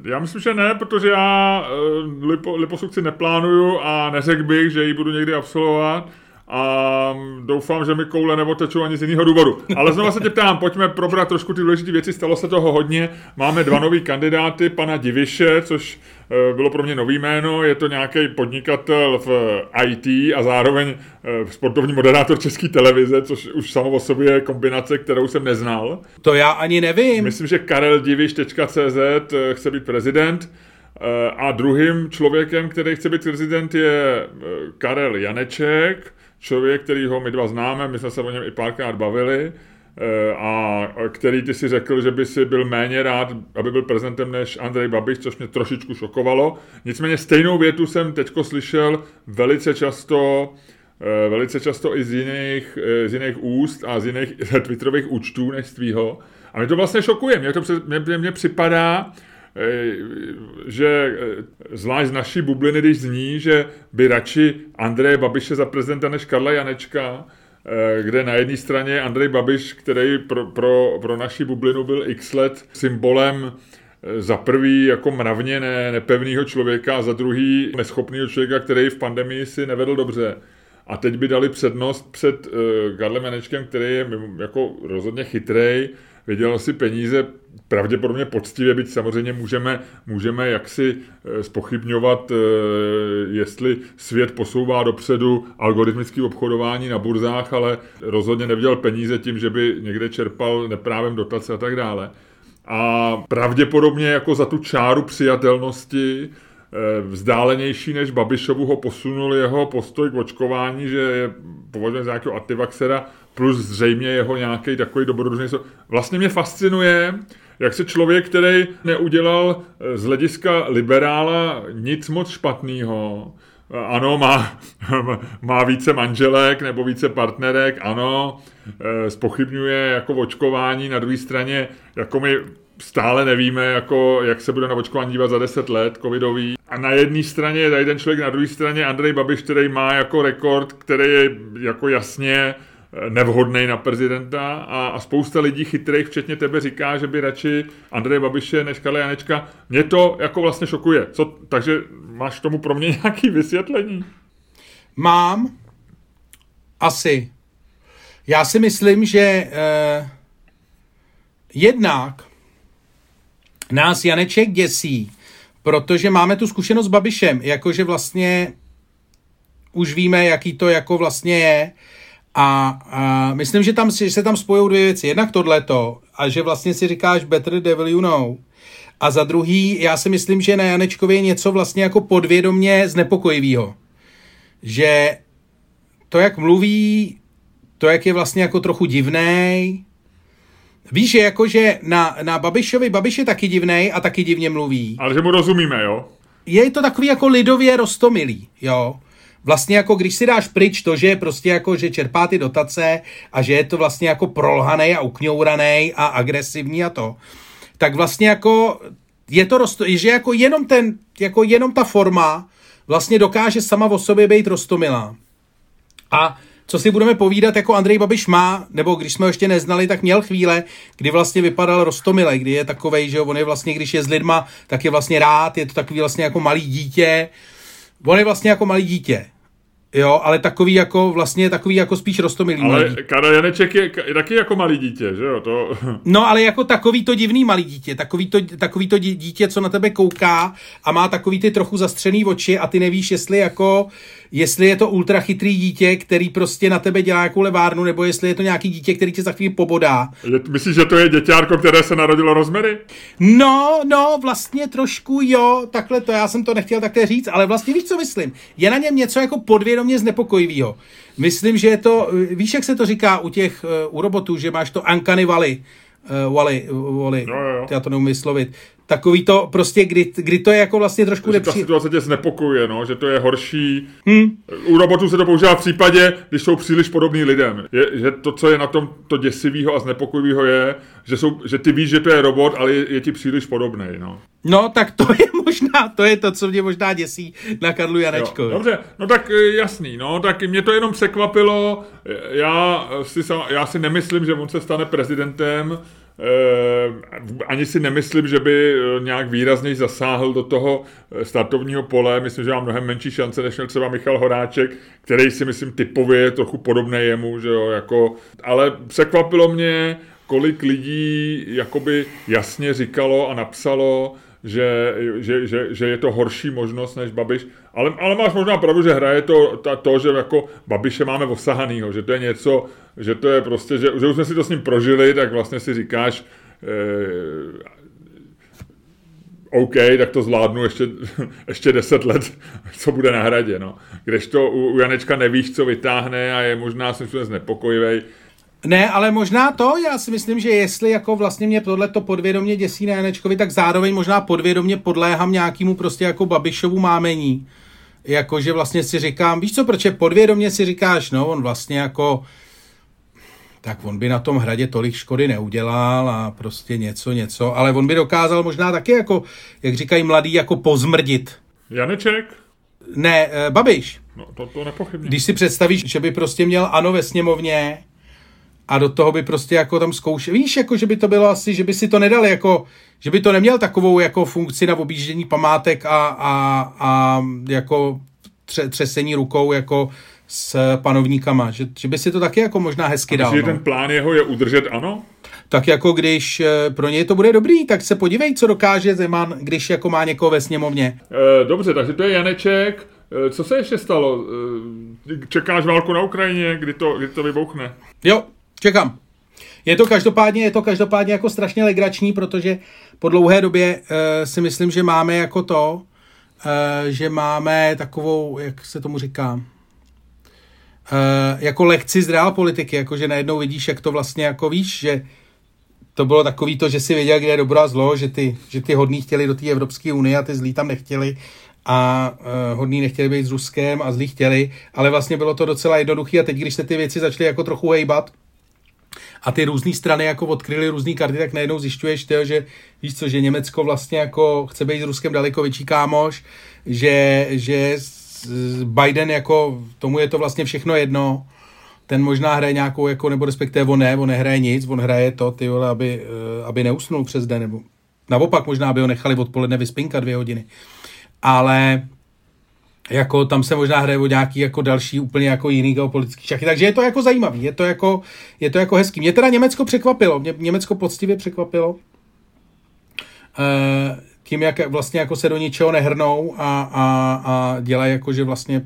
Já myslím, že ne, protože já eh, lipo, liposukci neplánuju a neřekl bych, že ji budu někdy absolvovat a doufám, že mi koule neotečou ani z jiného důvodu. Ale znovu se tě ptám, pojďme probrat trošku ty důležité věci, stalo se toho hodně. Máme dva nový kandidáty, pana Diviše, což eh, bylo pro mě nový jméno, je to nějaký podnikatel v IT a zároveň eh, sportovní moderátor České televize, což už samo o sobě je kombinace, kterou jsem neznal. To já ani nevím. Myslím, že kareldiviš.cz eh, chce být prezident. A druhým člověkem, který chce být prezident, je Karel Janeček, člověk, který ho my dva známe, my jsme se o něm i párkrát bavili, eh, a který ty si řekl, že by si byl méně rád, aby byl prezidentem než Andrej Babiš, což mě trošičku šokovalo. Nicméně stejnou větu jsem teďko slyšel velice často, eh, velice často i z jiných, eh, z jiných úst a z jiných twitterových účtů než z tvýho. A mě to vlastně šokuje. Mně to mě, mě připadá, že eh, zvlášť z naší bubliny, když zní, že by radši Andreje Babiše za prezidenta než Karla Janečka, eh, kde na jedné straně Andrej Babiš, který pro, pro, pro naši bublinu byl x let symbolem eh, za prvý jako mravně ne, nepevného člověka a za druhý neschopného člověka, který v pandemii si nevedl dobře. A teď by dali přednost před uh, Karlem Janečkem, který je jako rozhodně chytrej, vydělal si peníze pravděpodobně poctivě, byť samozřejmě můžeme, můžeme jaksi spochybňovat, eh, eh, jestli svět posouvá dopředu algoritmické obchodování na burzách, ale rozhodně nevydělal peníze tím, že by někde čerpal neprávem dotace a tak dále. A pravděpodobně jako za tu čáru přijatelnosti eh, vzdálenější než Babišovu ho posunul jeho postoj k očkování, že je považován za nějakého antivaxera, plus zřejmě jeho nějaký takový dobrodružný. Vlastně mě fascinuje, jak se člověk, který neudělal z hlediska liberála nic moc špatného, ano, má, má více manželek nebo více partnerek, ano, spochybňuje jako očkování, na druhé straně, jako my stále nevíme, jako, jak se bude na očkování dívat za 10 let, covidový. A na jedné straně je tady ten člověk, na druhé straně Andrej Babiš, který má jako rekord, který je jako jasně eh, nevhodný na prezidenta a, a spousta lidí chytrých, včetně tebe, říká, že by radši Andrej Babiše než Karla Janečka. Mě to jako vlastně šokuje. Co, takže máš tomu pro mě nějaký vysvětlení? Mám. Asi. Já si myslím, že eh, jednak nás Janeček děsí, protože máme tu zkušenost s Babišem, jakože vlastně už víme, jaký to jako vlastně je a, a myslím, že, tam, že se tam spojou dvě věci. Jednak tohleto a že vlastně si říkáš better devil you know. A za druhý, já si myslím, že na Janečkově je něco vlastně jako podvědomně znepokojivého. Že to, jak mluví, to, jak je vlastně jako trochu divnej, Víš, že jakože na, na Babišovi, Babiš je taky divnej a taky divně mluví. Ale že mu rozumíme, jo? Je to takový jako lidově rostomilý, jo? Vlastně jako když si dáš pryč to, že je prostě jako, že čerpá ty dotace a že je to vlastně jako prolhaný a ukňouraný a agresivní a to, tak vlastně jako je to rosto, že jako jenom ten, jako jenom ta forma vlastně dokáže sama o sobě být rostomilá. A co si budeme povídat, jako Andrej Babiš má, nebo když jsme ho ještě neznali, tak měl chvíle, kdy vlastně vypadal rostomile, kdy je takovej, že on je vlastně, když je s lidma, tak je vlastně rád, je to takový vlastně jako malý dítě. On je vlastně jako malý dítě. Jo, ale takový jako, vlastně takový jako spíš rostomilý Ale malý. Karel Janeček je taky jako malý dítě, že jo? To... No, ale jako takový to divný malý dítě, takový to, takový to dítě, co na tebe kouká a má takový ty trochu zastřený oči a ty nevíš, jestli jako, jestli je to ultra chytrý dítě, který prostě na tebe dělá nějakou levárnu, nebo jestli je to nějaký dítě, který tě za chvíli pobodá. Je, myslíš, že to je děťárko, které se narodilo rozmery? No, no, vlastně trošku jo, takhle to, já jsem to nechtěl takhle říct, ale vlastně víš, co myslím? Je na něm něco jako podvědomě znepokojivého. Myslím, že je to, víš, jak se to říká u těch, uh, u robotů, že máš to uncanny valley, uh, Wally, Wally, jo, jo. já to neumím vyslovit, takový to prostě, kdy, kdy to je jako vlastně trošku nepří... Ta situace tě znepokuje, no, že to je horší. Hmm. U robotů se to používá v případě, když jsou příliš podobní lidem. Je, že to, co je na tom to děsivého a znepokojivého je, že, jsou, že ty víš, že to je robot, ale je, je ti příliš podobný, no. No, tak to je možná, to je to, co mě možná děsí na Karlu Janečko. Jo, dobře, no tak e, jasný, no, tak mě to jenom překvapilo, já si, já si nemyslím, že on se stane prezidentem, Eh, ani si nemyslím, že by eh, nějak výrazněji zasáhl do toho eh, startovního pole. Myslím, že má mnohem menší šance, než měl třeba Michal Horáček, který si myslím typově je trochu podobný jemu, že jo, jako, ale překvapilo mě, kolik lidí jakoby jasně říkalo a napsalo, že, že, že, že je to horší možnost než Babiš. Ale, ale máš možná pravdu, že hraje to, ta, to, že jako Babiše máme osahanýho, že to je něco, že to je prostě, že, že už jsme si to s ním prožili, tak vlastně si říkáš, eh, OK, tak to zvládnu ještě, ještě deset let, co bude na hradě. No. Kdežto u, u Janečka nevíš, co vytáhne a je možná si znepokojivý. Ne, ale možná to, já si myslím, že jestli jako vlastně mě tohle to podvědomě děsí na Janečkovi, tak zároveň možná podvědomě podléhám nějakému prostě jako Babišovu mámení. Jakože vlastně si říkám, víš co, proč je podvědomě si říkáš, no on vlastně jako tak on by na tom hradě tolik škody neudělal a prostě něco, něco, ale on by dokázal možná taky jako, jak říkají mladí, jako pozmrdit. Janeček? Ne, eh, Babiš. No, to, to nepochybně. Když si představíš, že by prostě měl ano ve sněmovně a do toho by prostě jako tam zkoušel. Víš, jako že by to bylo asi, že by si to nedal jako, že by to neměl takovou jako funkci na objíždění památek a, a, a jako tře, třesení rukou jako s panovníkama, že, že by si to taky jako možná hezky dal. Že no. ten plán jeho je udržet, ano? Tak jako když eh, pro něj to bude dobrý, tak se podívej, co dokáže Zeman, když jako má někoho ve sněmovně. E, dobře, takže to je Janeček. E, co se ještě stalo? E, čekáš válku na Ukrajině, kdy to, kdy to vybouchne? Jo, čekám. Je to každopádně, je to každopádně jako strašně legrační, protože po dlouhé době e, si myslím, že máme jako to, e, že máme takovou, jak se tomu říká, e, jako lekci z realpolitiky, jako že najednou vidíš, jak to vlastně jako víš, že to bylo takový to, že si věděl, kde je dobro a zlo, že ty, že ty hodní chtěli do té Evropské unie a ty zlí tam nechtěli a uh, hodní nechtěli být s Ruskem a zlí chtěli, ale vlastně bylo to docela jednoduché a teď, když se ty věci začaly jako trochu hejbat, a ty různé strany jako odkryly různé karty, tak najednou zjišťuješ, tyjo, že víš co, že Německo vlastně jako chce být s Ruskem daleko větší kámoš, že, že Biden jako, tomu je to vlastně všechno jedno, ten možná hraje nějakou, jako, nebo respektive on ne, on nehraje nic, on hraje to, ty vole, aby, eh, aby neusnul přes den, nebo naopak možná by ho nechali odpoledne vyspinkat dvě hodiny. Ale jako tam se možná hraje o nějaký jako další úplně jako jiný geopolitický šachy, takže je to jako zajímavý, je to jako, je to jako hezký. Mě teda Německo překvapilo, mě Německo poctivě překvapilo, e, tím, jak vlastně jako se do ničeho nehrnou a, a, a dělají jako, že vlastně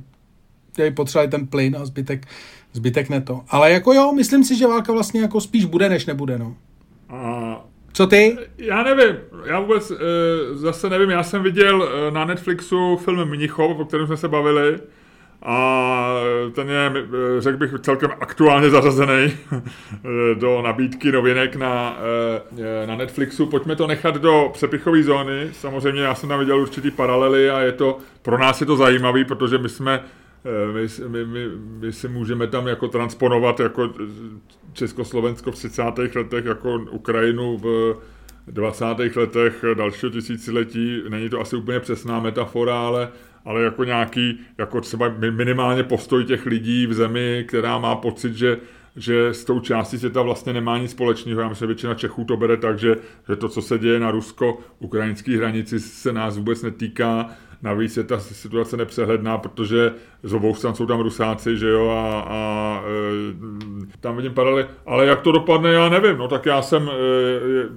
potřebovali ten plyn a zbytek, zbytek ne to. Ale jako jo, myslím si, že válka vlastně jako spíš bude, než nebude, no. Co ty? Já nevím, já vůbec e, zase nevím, já jsem viděl e, na Netflixu film Mnichov, o kterém jsme se bavili a ten je, e, řekl bych, celkem aktuálně zařazený do nabídky novinek na, e, na Netflixu. Pojďme to nechat do přepichové zóny. Samozřejmě já jsem tam viděl určitý paralely a je to, pro nás je to zajímavý, protože my jsme my, my, my, my si můžeme tam jako transponovat jako Československo v 30. letech jako Ukrajinu v 20. letech dalšího tisíciletí. Není to asi úplně přesná metafora, ale, ale jako nějaký, jako třeba minimálně postoj těch lidí v zemi, která má pocit, že že s tou částí světa vlastně nemá nic společného. Já myslím, že většina Čechů to bere tak, že, že to, co se děje na rusko-ukrajinské hranici, se nás vůbec netýká Navíc je ta situace nepřehledná, protože z obou stran jsou tam rusáci, že jo, a, a e, tam vidím paralely. Ale jak to dopadne, já nevím. No tak já jsem, e,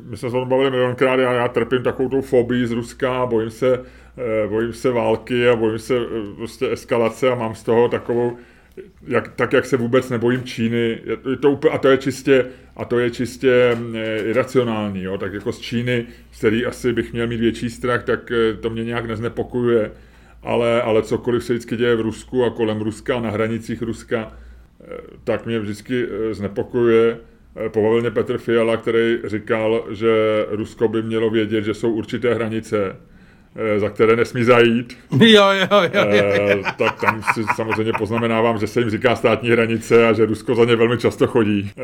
my jsme se o tom bavili milionkrát, já, já trpím takovou tou fobii z Ruska, bojím se, e, bojím se války a bojím se e, prostě eskalace a mám z toho takovou jak, tak jak se vůbec nebojím Číny, je to úplně, a to je čistě, a to je čistě e, iracionální, jo? tak jako z Číny, z který asi bych měl mít větší strach, tak e, to mě nějak neznepokojuje, ale, ale cokoliv se vždycky děje v Rusku a kolem Ruska, na hranicích Ruska, e, tak mě vždycky znepokojuje. Pobavil mě Petr Fiala, který říkal, že Rusko by mělo vědět, že jsou určité hranice, Eh, za které nesmí zajít. Jo, jo, jo, jo, jo. E, tak tam si samozřejmě poznamenávám, že se jim říká státní hranice a že Rusko za ně velmi často chodí. E,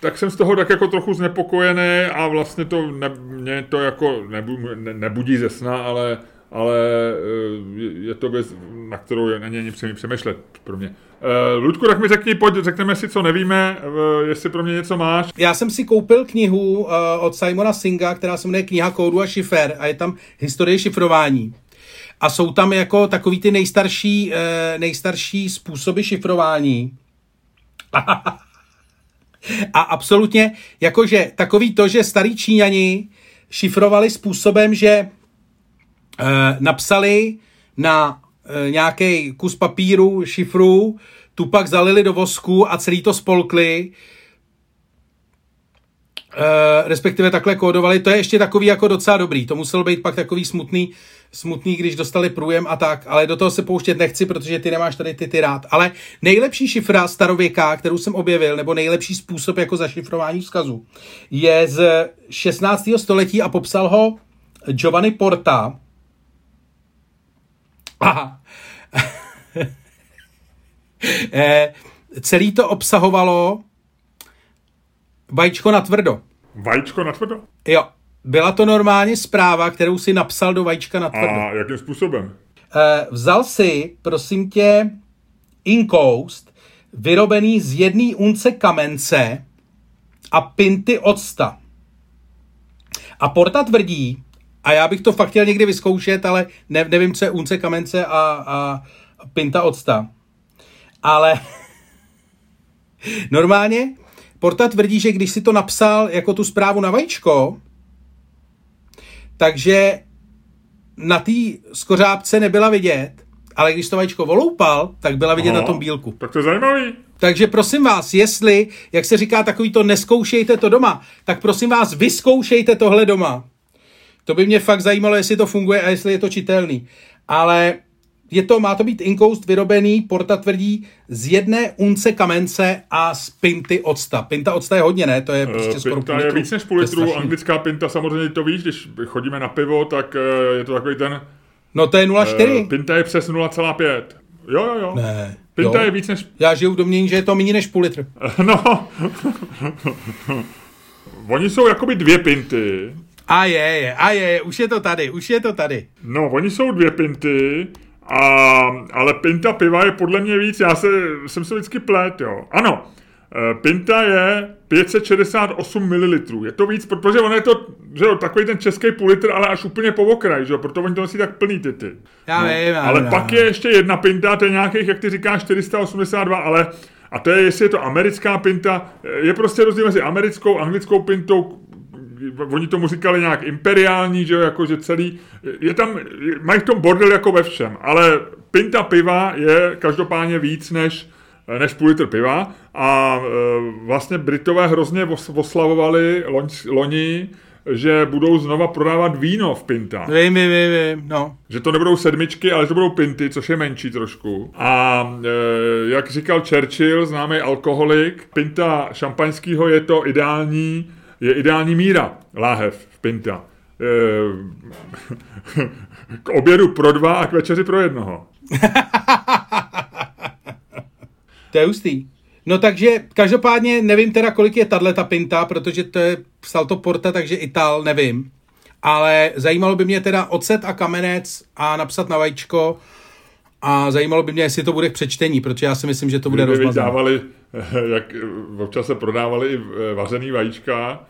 tak jsem z toho tak jako trochu znepokojený a vlastně to ne, mě to jako nebu, ne, nebudí ze sna, ale ale je to věc, na kterou není ani přemýšlet pro mě. Uh, Ludku, tak mi řekni, pojď, řekneme si, co nevíme, uh, jestli pro mě něco máš. Já jsem si koupil knihu uh, od Simona Singa, která se jmenuje Kniha kódu a šifer a je tam historie šifrování. A jsou tam jako takový ty nejstarší, uh, nejstarší způsoby šifrování. a absolutně, jakože takový to, že starí Číňani šifrovali způsobem, že napsali na e, nějaký kus papíru, šifru, tu pak zalili do vosku a celý to spolkli, e, respektive takhle kódovali, to je ještě takový jako docela dobrý, to muselo být pak takový smutný, smutný, když dostali průjem a tak, ale do toho se pouštět nechci, protože ty nemáš tady ty, ty rád. Ale nejlepší šifra starověká, kterou jsem objevil, nebo nejlepší způsob jako zašifrování vzkazu, je z 16. století a popsal ho Giovanni Porta. Aha. eh, celý to obsahovalo vajíčko na tvrdo. Vajíčko na tvrdo? Jo. Byla to normálně zpráva, kterou si napsal do vajíčka na tvrdo. A jakým způsobem? Eh, vzal si, prosím tě, inkoust, vyrobený z jedné unce kamence a pinty octa. A Porta tvrdí, a já bych to fakt chtěl někdy vyzkoušet, ale ne, nevím, co je unce kamence a, a pinta octa. Ale normálně Porta tvrdí, že když si to napsal jako tu zprávu na vajíčko, takže na té skořápce nebyla vidět, ale když to vajíčko voloupal, tak byla vidět Aha, na tom bílku. Tak to je zajímavý. Takže prosím vás, jestli, jak se říká takový to, neskoušejte to doma, tak prosím vás, vyzkoušejte tohle doma. To by mě fakt zajímalo, jestli to funguje a jestli je to čitelný. Ale je to, má to být inkoust vyrobený, Porta tvrdí, z jedné unce kamence a z pinty octa. Pinta octa je hodně, ne? To je prostě skoro Pinta je víc než půl litru, anglická pinta samozřejmě to víš, když chodíme na pivo, tak eh, je to takový ten... No to je 0,4. eh, Pinta je přes 0,5. Jo, jo, jo. Ne. Pinta jo. je víc než... Já žiju v domění, že je to méně než půl litr. No. Oni jsou jakoby dvě pinty. A je, je, a je, už je to tady, už je to tady. No, oni jsou dvě pinty, a, ale pinta piva je podle mě víc, já se, jsem se vždycky plet, jo. Ano, eh, pinta je 568 ml. Je to víc, protože on je to, že jo, takový ten český půl litr, ale až úplně po okraj, že jo, proto oni to nosí tak plný ty ty. Já no, vím, já Ale vím, pak já je ještě jedna pinta, to je nějakých, jak ty říkáš, 482, ale a to je, jestli je to americká pinta, je prostě rozdíl mezi americkou, anglickou pintou, oni tomu říkali nějak imperiální, že jo, jako že celý, je tam, mají v tom bordel jako ve všem, ale pinta piva je každopádně víc než, než půl litr piva a e, vlastně Britové hrozně os- oslavovali loň, loni, že budou znova prodávat víno v pintách. Vím, vím, vím, vím, no. Že to nebudou sedmičky, ale že to budou pinty, což je menší trošku. A e, jak říkal Churchill, známý alkoholik, pinta šampaňského je to ideální, je ideální míra láhev v pinta. E, k obědu pro dva a k večeři pro jednoho. To je hustý. No takže každopádně nevím teda, kolik je tahle ta pinta, protože to je Salto Porta, takže Ital, nevím. Ale zajímalo by mě teda ocet a kamenec a napsat na vajíčko a zajímalo by mě, jestli to bude k přečtení, protože já si myslím, že to bude Kdyby rozmazané. dávali, jak občas se prodávali i eh, vařený vajíčka,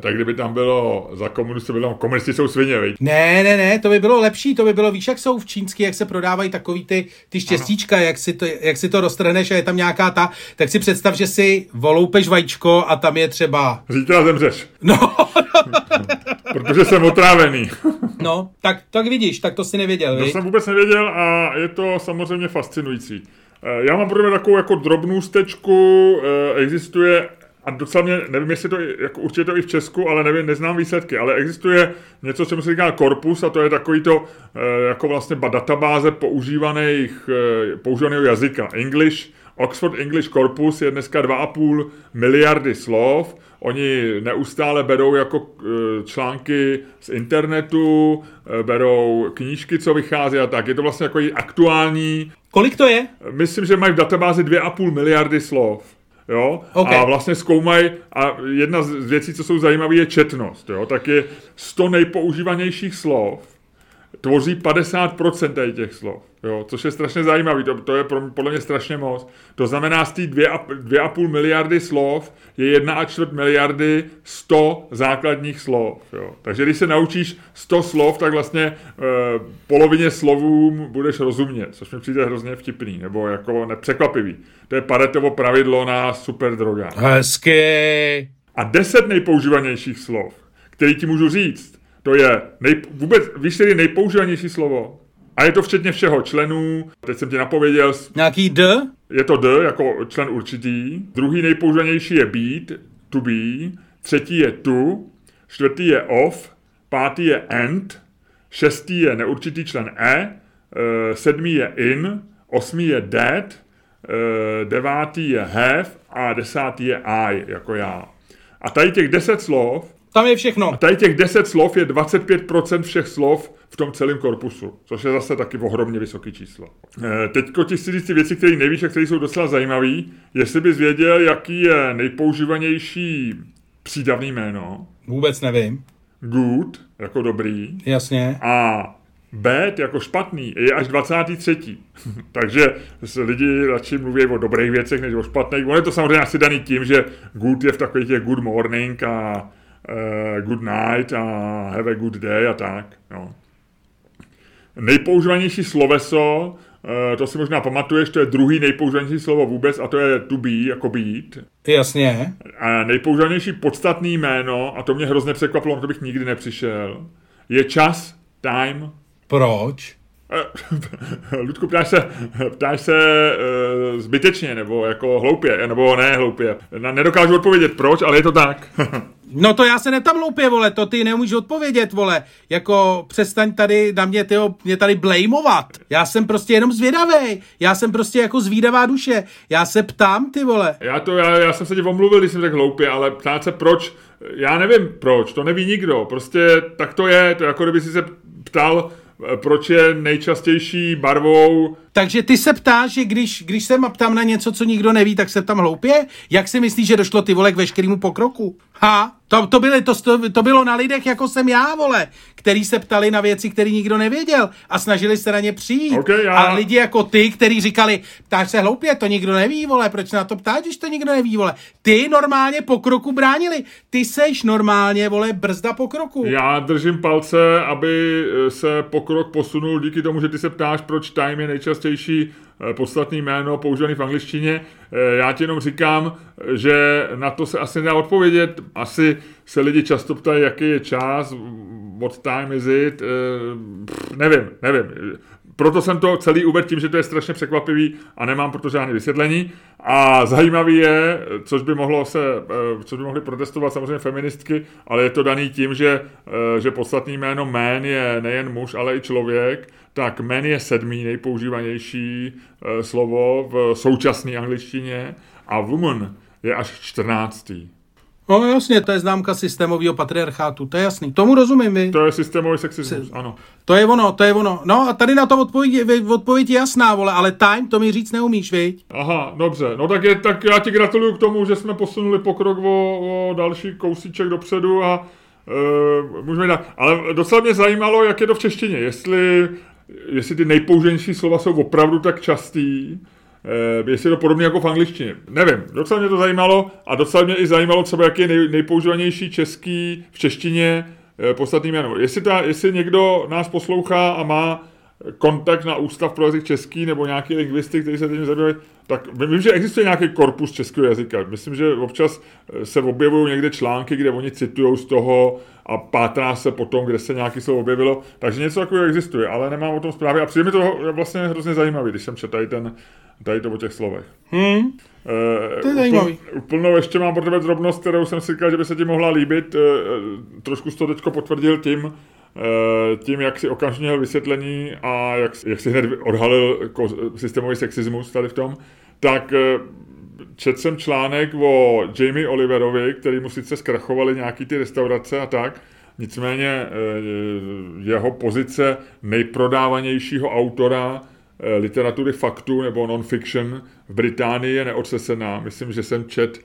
tak kdyby tam bylo za komunistů, by tam komunisti jsou svině, veď. Ne, ne, ne, to by bylo lepší, to by bylo, víš, jak jsou v čínský, jak se prodávají takový ty, ty štěstíčka, jak si, to, jak si to roztrhneš a je tam nějaká ta, tak si představ, že si voloupeš vajíčko a tam je třeba, Zítra zemřeš, no, protože jsem otrávený. no, tak, tak vidíš, tak to si nevěděl, To viď? jsem vůbec nevěděl a je to samozřejmě fascinující. Eh, Já mám pro takovou jako drobnou stečku, eh, existuje, a docela mě, nevím, jestli to, jako určitě to i v Česku, ale nevím, neznám výsledky, ale existuje něco, čemu se říká korpus a to je takový to, eh, jako vlastně databáze používaných, používaného jazyka. English, Oxford English Corpus je dneska 2,5 miliardy slov, Oni neustále berou jako články z internetu, berou knížky, co vychází a tak. Je to vlastně jako aktuální Kolik to je? myslím, že mají v databázi 2,5 miliardy slov. Jo? OK. A vlastně zkoumají, a jedna z věcí, co jsou zajímavé, je četnost. Jo? Tak je 100 nejpoužívanějších slov, tvoří 50% tady těch slov. Jo? Což je strašně zajímavé, to, to je pro, podle mě strašně moc. To znamená, z té 2,5 miliardy slov je 1 čtvrt miliardy 100 základních slov. Jo? Takže když se naučíš 100 slov, tak vlastně e, polovině slovům budeš rozumět, což mi přijde hrozně vtipný, nebo jako nepřekvapivý. To je Paretovo pravidlo na super drogách. Hezky. A deset nejpoužívanějších slov, který ti můžu říct, to je nej, vůbec, víš, je nejpoužívanější slovo? A je to včetně všeho členů, teď jsem ti napověděl, Nějaký D? je to D jako člen určitý, druhý nejpoužívanější je být, to be, třetí je to, čtvrtý je of, pátý je and, šestý je neurčitý člen e, eh, sedmý je in, osmý je that, eh, devátý je have. A desátý je I, jako já. A tady těch deset slov Tam je všechno. a tady těch 10 slov je 25% všech slov v tom celém korpusu, což je zase taky ohromně vysoké číslo. Eh, Teďko ti chci říct ty věci, které nevíš a které jsou docela zajímavé. Jestli bys věděl, jaký je nejpoužívanější přídavný jméno, Vůbec nevím. good, jako dobrý, Jasně. a bad, jako špatný, je až 23. Takže lidi radši mluví o dobrých věcech, než o špatných. On je to samozřejmě asi daný tím, že good je v takových těch good morning a good night a have a good day a tak. No. Nejpoužívanější sloveso, eh, to si možná pamatuješ, to je druhý nejpoužívanější slovo vůbec a to je to be, jako být. Jasně. A nejpoužívanější podstatný jméno, a to mě hrozně překvapilo, na to bych nikdy nepřišel, je čas, time. Proč? Ludku, ptáš se, ptáš se uh, zbytečně, nebo jako hloupě, nebo ne hloupě. Nedokážu odpovědět proč, ale je to tak. No to já se netam hloupě, vole, to ty nemůžu odpovědět, vole. Jako přestaň tady na mě, tyho, mě tady blameovat. Já jsem prostě jenom zvědavý. Já jsem prostě jako zvídavá duše. Já se ptám, ty vole. Já to, já, já jsem se ti omluvil, když jsem řekl hloupě, ale ptát se proč, já nevím proč, to neví nikdo. Prostě tak to je, to jako kdyby si se ptal, proč je nejčastější barvou takže ty se ptáš, že když, když se ptám na něco, co nikdo neví, tak se tam hloupě? Jak si myslíš, že došlo ty vole k veškerému pokroku? Ha? To, to, byly, to, to, bylo na lidech, jako jsem já, vole, který se ptali na věci, které nikdo nevěděl a snažili se na ně přijít. Okay, já... A lidi jako ty, kteří říkali, ptáš se hloupě, to nikdo neví, vole, proč na to ptáš, když to nikdo neví, vole. Ty normálně pokroku bránili. Ty seš normálně, vole, brzda pokroku. Já držím palce, aby se pokrok posunul díky tomu, že ty se ptáš, proč time je nejčastější nejčastější eh, podstatný jméno používaný v angličtině. Eh, já ti jenom říkám, že na to se asi nedá odpovědět. Asi se lidi často ptají, jaký je čas, what time is it, eh, nevím, nevím proto jsem to celý uvedl tím, že to je strašně překvapivý a nemám proto žádné vysvětlení. A zajímavý je, což by, mohlo se, což by mohli protestovat samozřejmě feministky, ale je to daný tím, že, že podstatný jméno man je nejen muž, ale i člověk, tak man je sedmý nejpoužívanější eh, slovo v současné angličtině a woman je až čtrnáctý. No jasně, to je známka systémového patriarchátu, to je jasný. Tomu rozumím vy. To je systémový sexismus, si... ano. To je ono, to je ono. No a tady na to odpověď, odpověď je jasná, vole, ale time to mi říct neumíš, viď? Aha, dobře. No tak, je, tak já ti gratuluju k tomu, že jsme posunuli pokrok o, o další kousíček dopředu a uh, můžeme dát. Ale docela mě zajímalo, jak je to v češtině. Jestli, jestli ty nejpouženější slova jsou opravdu tak častý, Eh, jestli je to podobně jako v angličtině. Nevím, docela mě to zajímalo a docela mě i zajímalo třeba, jaký je nej, nejpoužívanější český v češtině eh, podstatný jméno. Jestli, ta, jestli někdo nás poslouchá a má kontakt na Ústav pro jazyk český nebo nějaký lingvisty, který se tím zabývají, tak vím, že existuje nějaký korpus českého jazyka. Myslím, že občas eh, se objevují někde články, kde oni citují z toho a pátrá se potom, kde se nějaký slovo objevilo. Takže něco takového existuje, ale nemám o tom zprávy. A přijde mi to vlastně hrozně zajímavý, když jsem četl tady ten, Tady to o těch slovech. Hmm. Uh, to je zajímavý. Úplnou ještě mám pro tebe drobnost, kterou jsem si říkal, že by se ti mohla líbit. Uh, trošku to teďko potvrdil tím, uh, tím, jak si okamžitě měl vysvětlení a jak, jak si hned odhalil ko- systémový sexismus tady v tom, tak uh, četl jsem článek o Jamie Oliverovi, který mu sice zkrachovali nějaký ty restaurace a tak, nicméně uh, jeho pozice nejprodávanějšího autora Eh, literatury faktu nebo non-fiction v Británii je neodsesená. Myslím, že jsem čet, eh,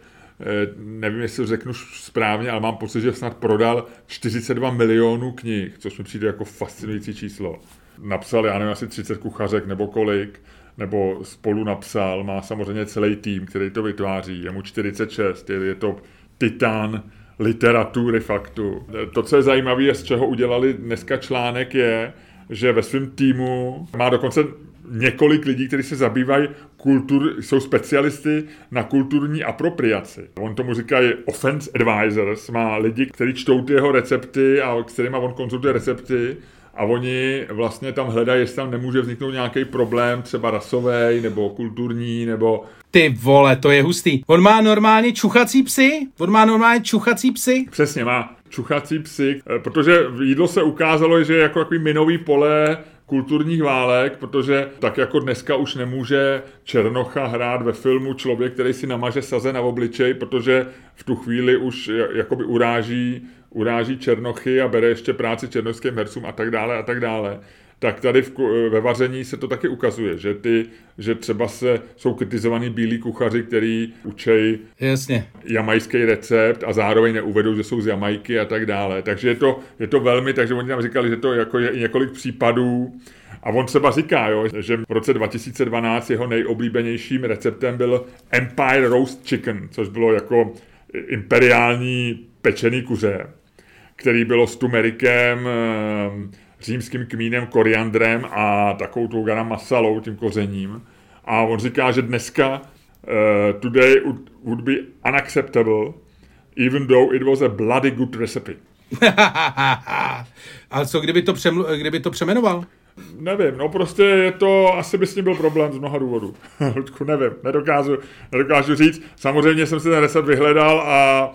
nevím, jestli řeknu správně, ale mám pocit, že snad prodal 42 milionů knih, což mi přijde jako fascinující číslo. Napsal, já nevím, asi 30 kuchařek nebo kolik, nebo spolu napsal, má samozřejmě celý tým, který to vytváří, je mu 46, je, je to titán literatury faktu. To, co je zajímavé, je, z čeho udělali dneska článek, je, že ve svém týmu má dokonce několik lidí, kteří se zabývají kultur, jsou specialisty na kulturní apropriaci. On tomu říká offense advisors, má lidi, kteří čtou ty jeho recepty a s kterými on konzultuje recepty a oni vlastně tam hledají, jestli tam nemůže vzniknout nějaký problém, třeba rasový nebo kulturní, nebo... Ty vole, to je hustý. On má normálně čuchací psy? On má normálně čuchací psy? Přesně, má čuchací psy, eh, protože jídlo se ukázalo, že je jako takový minový pole kulturních válek, protože tak jako dneska už nemůže Černocha hrát ve filmu člověk, který si namaže saze na obličej, protože v tu chvíli už jakoby uráží, uráží Černochy a bere ještě práci černoským hercům a tak dále a tak dále tak tady v, ve vaření se to taky ukazuje, že, ty, že třeba se, jsou kritizovaný bílí kuchaři, který učej Jasně. jamajský recept a zároveň neuvedou, že jsou z Jamajky a tak dále. Takže je to, je to velmi, takže oni tam říkali, že to jako je i několik případů, a on třeba říká, jo, že v roce 2012 jeho nejoblíbenějším receptem byl Empire Roast Chicken, což bylo jako imperiální pečený kuře, který bylo s tumerikem, římským kmínem, koriandrem a takovou tou garam masalou, tím kořením. A on říká, že dneska uh, today would, would be unacceptable, even though it was a bloody good recipe. Ale co, kdyby to, přemlu, kdyby to přemenoval? Nevím, no prostě je to, asi by s ním byl problém z mnoha důvodů. Ludku, nevím, nedokážu, nedokážu říct. Samozřejmě jsem si ten recept vyhledal a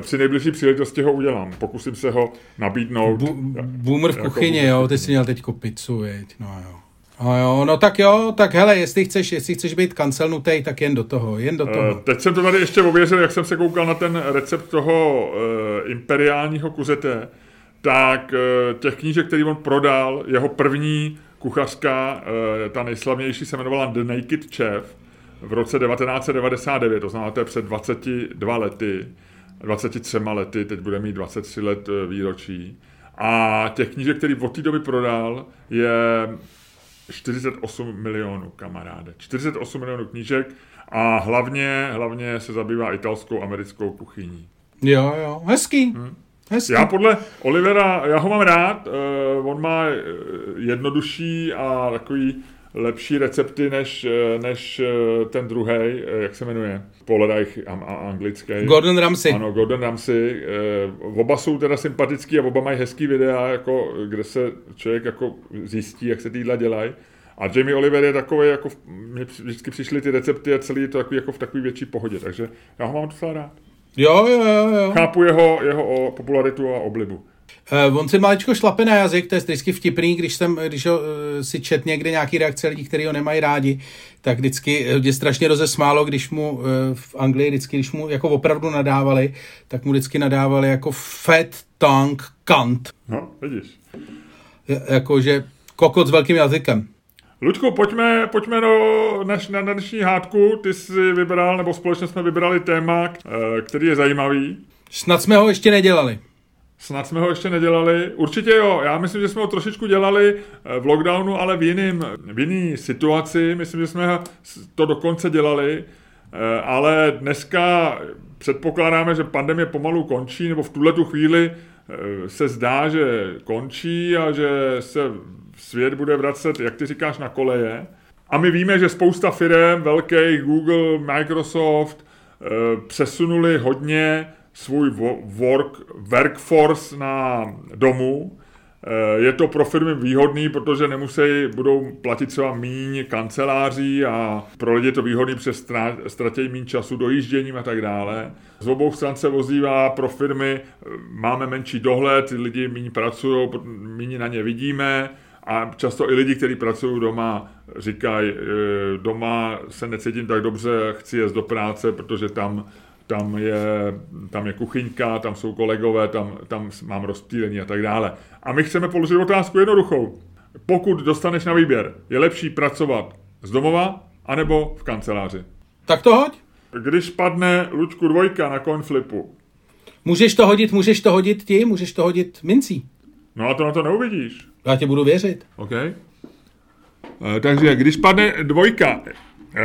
při nejbližší příležitosti ho udělám. Pokusím se ho nabídnout. Bu, boomer v jako kuchyni, jako jo, ty jsi měl teď pizzu, viď? no jo. No jo, no tak jo, tak hele, jestli chceš, jestli chceš být kancelnutý, tak jen do toho, jen do toho. Uh, teď jsem to tady ještě ověřil, jak jsem se koukal na ten recept toho uh, imperiálního kuzete, tak uh, těch knížek, který on prodal, jeho první kuchařka, uh, ta nejslavnější, se jmenovala The Naked Chef v roce 1999, to znamená, to je před 22 lety, 23 lety, teď bude mít 23 let výročí. A těch knížek, který od té doby prodal, je 48 milionů, kamaráde. 48 milionů knížek a hlavně, hlavně se zabývá italskou americkou kuchyní. Jo, jo, hezký. Hmm. Hezký. Já podle Olivera, já ho mám rád, uh, on má eh, jednodušší a takový lepší recepty než, eh, než ten druhý, jak se jmenuje, Poledajch anglický. Gordon Ramsay. Ano, Gordon Ramsay. Oba jsou teda sympatický a oba mají hezký videa, jako, kde se člověk jako zjistí, jak se ty jídla dělají. A Jamie Oliver je takový, jako mě vždycky přišly ty recepty a celý je to takový, jako v takové větší pohodě, takže já ho mám docela rád. Jo, jo, jo. jo. Chápu jeho, jeho popularitu a oblibu. Uh, on si maličko šlape na jazyk, to je vždycky vtipný, když, jsem, když ho, uh, si čet někde nějaký reakce lidí, kteří ho nemají rádi, tak vždycky je strašně rozesmálo, když mu uh, v Anglii vždycky, když mu jako opravdu nadávali, tak mu vždycky nadávali jako fat tongue cunt. No, vidíš. Jakože kokot s velkým jazykem. Luďku, pojďme, pojďme do, než, na dnešní hádku. Ty jsi vybral, nebo společně jsme vybrali téma, eh, který je zajímavý. Snad jsme ho ještě nedělali. Snad jsme ho ještě nedělali. Určitě jo, já myslím, že jsme ho trošičku dělali eh, v lockdownu, ale v jiným, v jiný situaci. Myslím, že jsme to dokonce dělali. Eh, ale dneska předpokládáme, že pandemie pomalu končí, nebo v tuhle tu chvíli se zdá, že končí a že se svět bude vracet, jak ty říkáš, na koleje. A my víme, že spousta firm, velkých, Google, Microsoft, eh, přesunuli hodně svůj work, workforce na domu. Eh, je to pro firmy výhodný, protože nemusí, budou platit třeba míň kanceláří a pro lidi je to výhodný, přes ztratí méně času dojížděním a tak dále. Z obou stran se vozívá pro firmy, eh, máme menší dohled, lidi méně pracují, méně na ně vidíme, a často i lidi, kteří pracují doma, říkají, e, doma se necítím tak dobře, chci jít do práce, protože tam, tam, je, tam je kuchyňka, tam jsou kolegové, tam, tam mám rozptýlení a tak dále. A my chceme položit otázku jednoduchou. Pokud dostaneš na výběr, je lepší pracovat z domova anebo v kanceláři? Tak to hoď. Když padne Lučku dvojka na konflipu. Můžeš to hodit, můžeš to hodit ti, můžeš to hodit mincí. No a to na to neuvidíš. Já tě budu věřit. OK. E, takže když padne dvojka,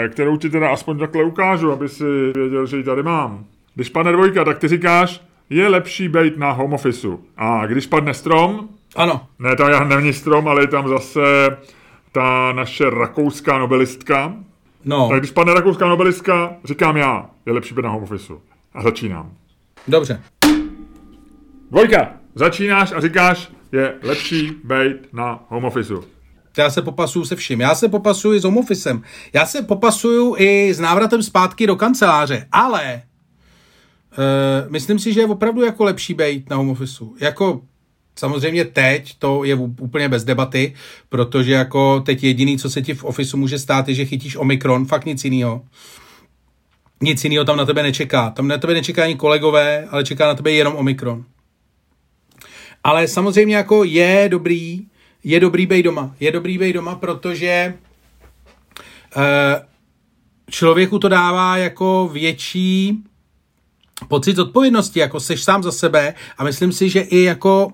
kterou ti teda aspoň takhle ukážu, aby si věděl, že ji tady mám. Když padne dvojka, tak ty říkáš, je lepší být na home officeu. A když padne strom, ano. Ne, tam není strom, ale je tam zase ta naše rakouská nobelistka. No. Tak když padne rakouská nobelistka, říkám já, je lepší být na home officeu. A začínám. Dobře. Dvojka. Začínáš a říkáš, je lepší být na home officeu. Já se popasuju se vším. Já se popasuju s home officem. Já se popasuju i s návratem zpátky do kanceláře. Ale uh, myslím si, že je opravdu jako lepší být na home officeu. Jako Samozřejmě teď to je úplně bez debaty, protože jako teď jediný, co se ti v ofisu může stát, je, že chytíš Omikron, fakt nic jiného. Nic jiného tam na tebe nečeká. Tam na tebe nečeká ani kolegové, ale čeká na tebe jenom Omikron. Ale samozřejmě jako je dobrý, je dobrý být doma. Je dobrý být doma, protože uh, člověku to dává jako větší pocit odpovědnosti, jako seš sám za sebe a myslím si, že i jako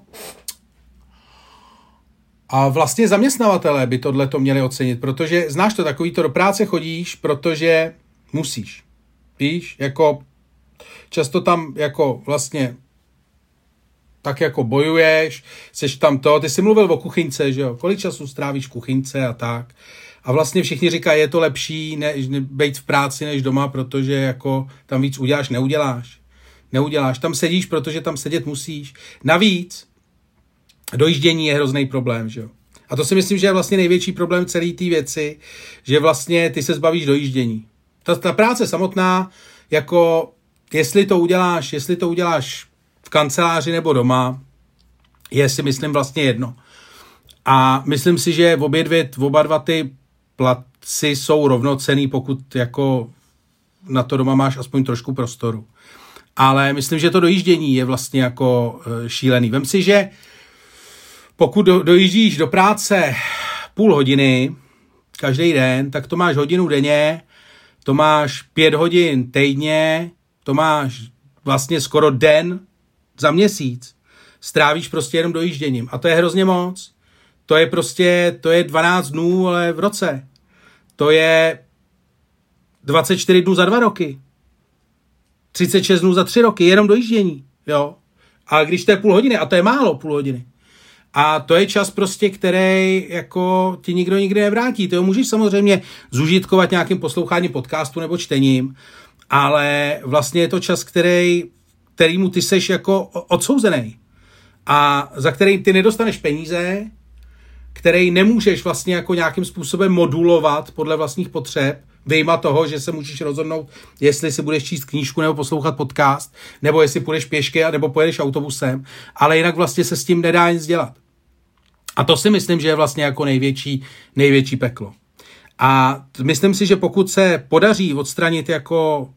a vlastně zaměstnavatelé by tohle to měli ocenit, protože znáš to, takový to do práce chodíš, protože musíš. Víš, jako často tam jako vlastně tak jako bojuješ, seš tam to, ty jsi mluvil o kuchyňce, že jo, kolik času strávíš v kuchyňce a tak. A vlastně všichni říkají, je to lepší než být v práci než doma, protože jako tam víc uděláš, neuděláš. Neuděláš, tam sedíš, protože tam sedět musíš. Navíc, dojíždění je hrozný problém, že jo. A to si myslím, že je vlastně největší problém celé té věci, že vlastně ty se zbavíš dojíždění. Ta, ta práce samotná, jako jestli to uděláš, jestli to uděláš kanceláři nebo doma, je si myslím vlastně jedno. A myslím si, že obě dvě, oba dva ty placi jsou rovnocený, pokud jako na to doma máš aspoň trošku prostoru. Ale myslím, že to dojíždění je vlastně jako e, šílený. Vem si, že pokud do, dojíždíš do práce půl hodiny každý den, tak to máš hodinu denně, to máš pět hodin týdně, to máš vlastně skoro den za měsíc. Strávíš prostě jenom dojížděním. A to je hrozně moc. To je prostě, to je 12 dnů, ale v roce. To je 24 dnů za dva roky. 36 dnů za tři roky, jenom dojíždění. Jo. A když to je půl hodiny, a to je málo půl hodiny, a to je čas prostě, který jako ti nikdo nikdy nevrátí. Ty ho můžeš samozřejmě zužitkovat nějakým posloucháním podcastu nebo čtením, ale vlastně je to čas, který, kterýmu ty seš jako odsouzený. A za který ty nedostaneš peníze, který nemůžeš vlastně jako nějakým způsobem modulovat podle vlastních potřeb, vyjma toho, že se můžeš rozhodnout, jestli si budeš číst knížku nebo poslouchat podcast, nebo jestli půjdeš pěšky, nebo pojedeš autobusem, ale jinak vlastně se s tím nedá nic dělat. A to si myslím, že je vlastně jako největší, největší peklo. A myslím si, že pokud se podaří odstranit jako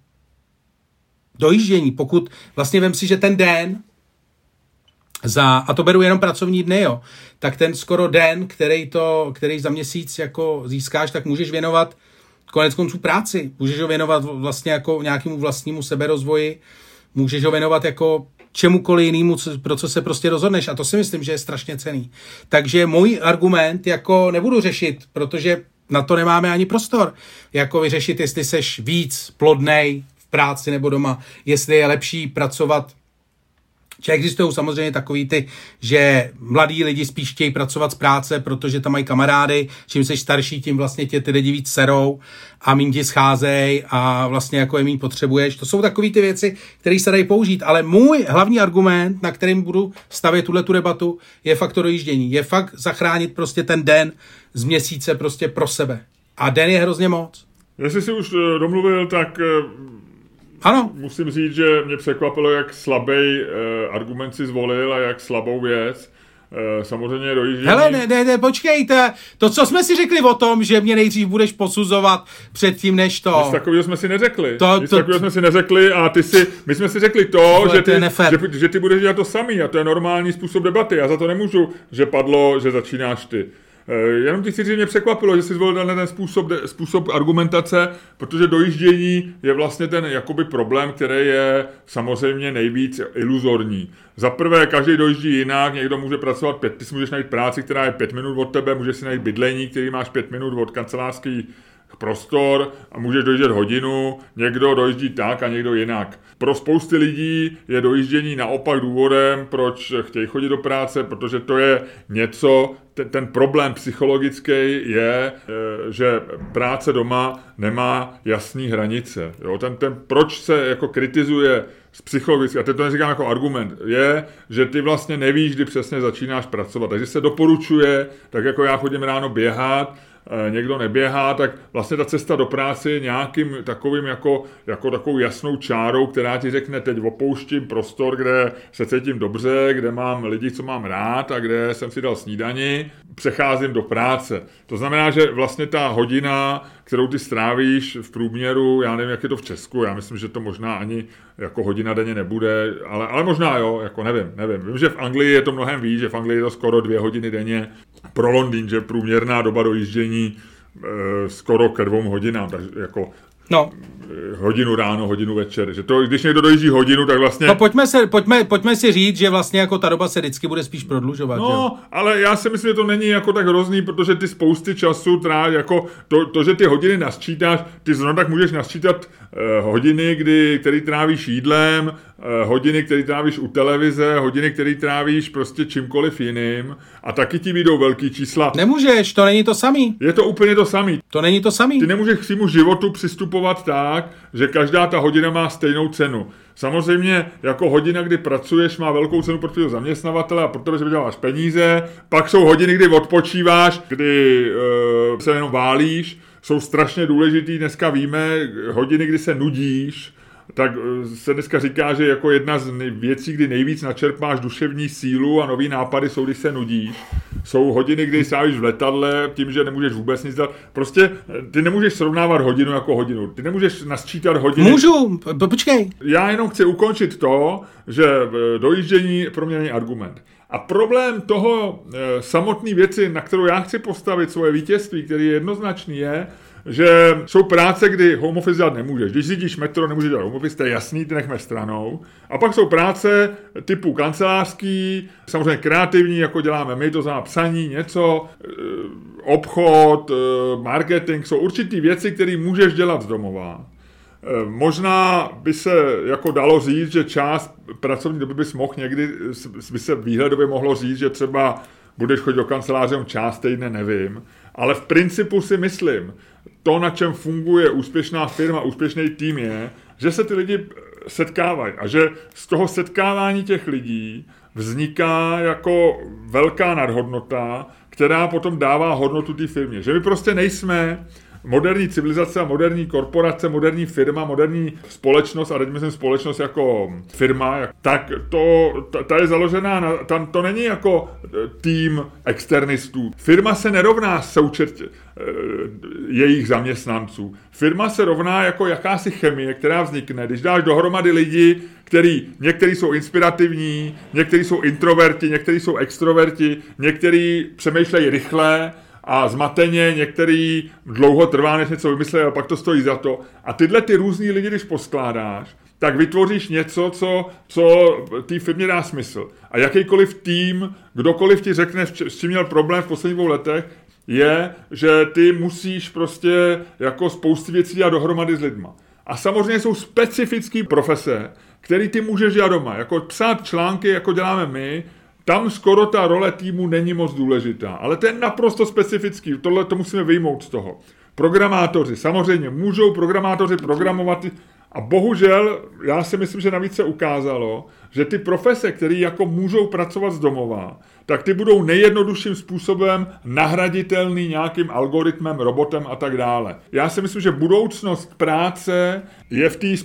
dojíždění, pokud vlastně vem si, že ten den za, a to beru jenom pracovní dny, jo, tak ten skoro den, který, to, který za měsíc jako získáš, tak můžeš věnovat konec konců práci. Můžeš ho věnovat vlastně jako nějakému vlastnímu seberozvoji, můžeš ho věnovat jako čemukoliv jinému, pro co se prostě rozhodneš. A to si myslím, že je strašně cený. Takže můj argument jako nebudu řešit, protože na to nemáme ani prostor. Jako vyřešit, jestli seš víc plodnej práci nebo doma, jestli je lepší pracovat že existují samozřejmě takový ty, že mladí lidi spíš chtějí pracovat z práce, protože tam mají kamarády, čím jsi starší, tím vlastně tě ty lidi víc serou a méně ti scházejí a vlastně jako je méně potřebuješ. To jsou takové ty věci, které se dají použít, ale můj hlavní argument, na kterým budu stavět tuhle tu debatu, je fakt to dojíždění. Je fakt zachránit prostě ten den z měsíce prostě pro sebe. A den je hrozně moc. Jestli jsi už eh, domluvil, tak eh, ano. Musím říct, že mě překvapilo, jak slabý uh, argument si zvolil a jak slabou věc. Uh, samozřejmě dojíždění... Hele, ne, ne, ne, počkejte, to, co jsme si řekli o tom, že mě nejdřív budeš posuzovat předtím, než to... Nic takového jsme si neřekli. To, Nic to, takového jsme si neřekli a ty si, my jsme si řekli to, že ty, že, že ty budeš dělat to samý a to je normální způsob debaty. Já za to nemůžu, že padlo, že začínáš ty. Eh, jenom ty si mě překvapilo, že jsi zvolil ten způsob, způsob argumentace, protože dojíždění je vlastně ten jakoby problém, který je samozřejmě nejvíc iluzorní. Za prvé, každý dojíždí jinak, někdo může pracovat pět, ty si můžeš najít práci, která je pět minut od tebe, můžeš si najít bydlení, který máš pět minut od kancelářské prostor a můžeš dojíždět hodinu, někdo dojíždí tak a někdo jinak. Pro spousty lidí je dojíždění naopak důvodem, proč chtějí chodit do práce, protože to je něco, ten, ten problém psychologický je, eh, že práce doma nemá jasný hranice. Jo? Ten, ten, proč se jako kritizuje z psychologicky, a teď to neříkám jako argument, je, že ty vlastně nevíš, kdy přesně začínáš pracovat. Takže se doporučuje, tak jako já chodím ráno běhat, někdo neběhá, tak vlastně ta cesta do práce je nějakým takovým jako, jako takovou jasnou čárou, která ti řekne, teď opouštím prostor, kde se cítím dobře, kde mám lidi, co mám rád a kde jsem si dal snídani, přecházím do práce. To znamená, že vlastně ta hodina, kterou ty strávíš v průměru, já nevím, jak je to v Česku, já myslím, že to možná ani jako hodina denně nebude, ale, ale možná jo, jako nevím, nevím. Vím, že v Anglii je to mnohem víc, že v Anglii je to skoro dvě hodiny denně, pro Londýn, že průměrná doba dojíždění e, skoro ke dvou hodinám, takže jako No. Hodinu ráno, hodinu večer. Že to, když někdo dojíždí hodinu, tak vlastně... No pojďme, se, pojďme, pojďme si říct, že vlastně jako ta doba se vždycky bude spíš prodlužovat. No, že? ale já si myslím, že to není jako tak hrozný, protože ty spousty času trá, jako to, to, že ty hodiny nasčítáš, ty zrovna tak můžeš nasčítat eh, hodiny, kdy, který trávíš jídlem, eh, hodiny, který trávíš u televize, hodiny, který trávíš prostě čímkoliv jiným a taky ti vyjdou velký čísla. Nemůžeš, to není to samý. Je to úplně to samý. To není to samý. Ty nemůžeš k svýmu životu přistupovat přistupovat tak, že každá ta hodina má stejnou cenu. Samozřejmě jako hodina, kdy pracuješ, má velkou cenu pro tvého zaměstnavatele a pro tebe, že vyděláš peníze. Pak jsou hodiny, kdy odpočíváš, kdy e, se jenom válíš. Jsou strašně důležitý, dneska víme, hodiny, kdy se nudíš, tak eh, se dneska říká, že jako jedna z věcí, kdy nejvíc načerpáš duševní sílu a nový nápady jsou, když se nudíš. Jsou hodiny, kdy sávíš v letadle tím, že nemůžeš vůbec nic dělat. Prostě eh, ty nemůžeš srovnávat hodinu jako hodinu. Ty nemůžeš nasčítat hodiny. Můžu, počkej. Já jenom chci ukončit to, že eh, dojíždění pro mě není argument. A problém toho e, samotné věci, na kterou já chci postavit svoje vítězství, který je jednoznačný, je, že jsou práce, kdy home office dělat nemůžeš. Když řídíš metro, nemůžeš dělat home office, to je jasný, ty nechme stranou. A pak jsou práce typu kancelářský, samozřejmě kreativní, jako děláme my, to znamená psaní, něco, eh, obchod, eh, marketing, jsou určitý věci, které můžeš dělat z domova. Eh, možná by se jako dalo říct, že část pracovní doby bys mohl někdy, by se výhledově mohlo říct, že třeba budeš chodit do kanceláře část týdne, nevím. Ale v principu si myslím, to, na čem funguje úspěšná firma, úspěšný tým je, že se ty lidi setkávají a že z toho setkávání těch lidí vzniká jako velká nadhodnota, která potom dává hodnotu té firmě. Že my prostě nejsme moderní civilizace a moderní korporace, moderní firma, moderní společnost, a teď myslím společnost jako firma, tak to, ta, ta je založená, na, tam to není jako e, tým externistů. Firma se nerovná součet e, jejich zaměstnanců. Firma se rovná jako jakási chemie, která vznikne, když dáš dohromady lidi, který, někteří jsou inspirativní, někteří jsou introverti, někteří jsou extroverti, někteří přemýšlejí rychle, a zmateně, některý dlouho trvá, než něco vymyslí a pak to stojí za to. A tyhle ty různý lidi, když poskládáš, tak vytvoříš něco, co, co té firmě dá smysl. A jakýkoliv tým, kdokoliv ti řekne, s čím měl problém v posledních dvou letech, je, že ty musíš prostě jako spousty věcí dělat dohromady s lidma. A samozřejmě jsou specifické profese, který ty můžeš dělat doma. Jako psát články, jako děláme my, tam skoro ta role týmu není moc důležitá, ale to je naprosto specifický, tohle to musíme vyjmout z toho. Programátoři, samozřejmě můžou programátoři programovat a bohužel, já si myslím, že navíc se ukázalo, že ty profese, které jako můžou pracovat z domova, tak ty budou nejjednodušším způsobem nahraditelný nějakým algoritmem, robotem a tak dále. Já si myslím, že budoucnost práce je v té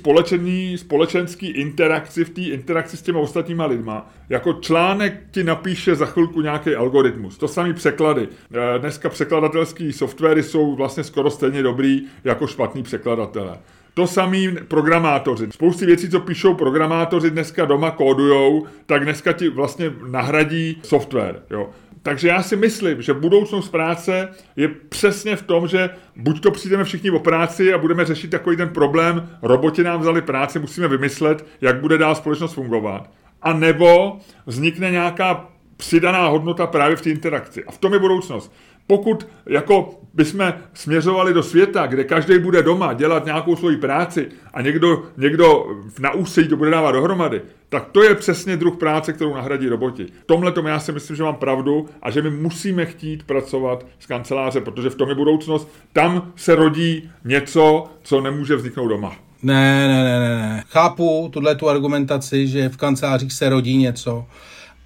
společenské interakci, v té interakci s těmi ostatníma lidma. Jako článek ti napíše za chvilku nějaký algoritmus. To samý překlady. Eh, dneska překladatelský softwary jsou vlastně skoro stejně dobrý jako špatný překladatelé. To samý programátoři. Spousty věcí, co píšou programátoři dneska doma kódujou, tak dneska ti vlastně nahradí software. Jo. Takže já si myslím, že budoucnost práce je přesně v tom, že buď to přijdeme všichni o práci a budeme řešit takový ten problém, roboti nám vzali práci, musíme vymyslet, jak bude dál společnost fungovat. A nebo vznikne nějaká přidaná hodnota právě v té interakci. A v tom je budoucnost pokud jako bychom směřovali do světa, kde každý bude doma dělat nějakou svoji práci a někdo, někdo na ústředí to bude dávat dohromady, tak to je přesně druh práce, kterou nahradí roboti. V tomhle tomu já si myslím, že mám pravdu a že my musíme chtít pracovat z kanceláře, protože v tom je budoucnost. Tam se rodí něco, co nemůže vzniknout doma. Ne, ne, ne, ne, ne. Chápu tuhle tu argumentaci, že v kancelářích se rodí něco,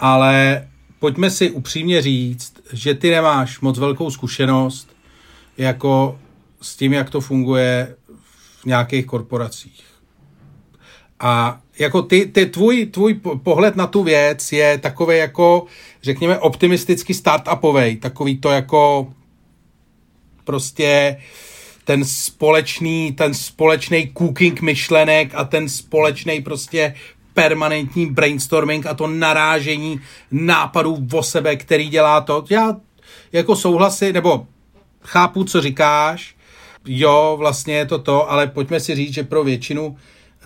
ale pojďme si upřímně říct, že ty nemáš moc velkou zkušenost jako s tím, jak to funguje v nějakých korporacích. A jako ty, ty tvůj, tvůj pohled na tu věc je takový jako, řekněme, optimisticky startupový, takový to jako prostě ten společný, ten společný cooking myšlenek a ten společný prostě permanentní brainstorming a to narážení nápadů o sebe, který dělá to. Já jako souhlasy, nebo chápu, co říkáš, jo, vlastně je to to, ale pojďme si říct, že pro většinu,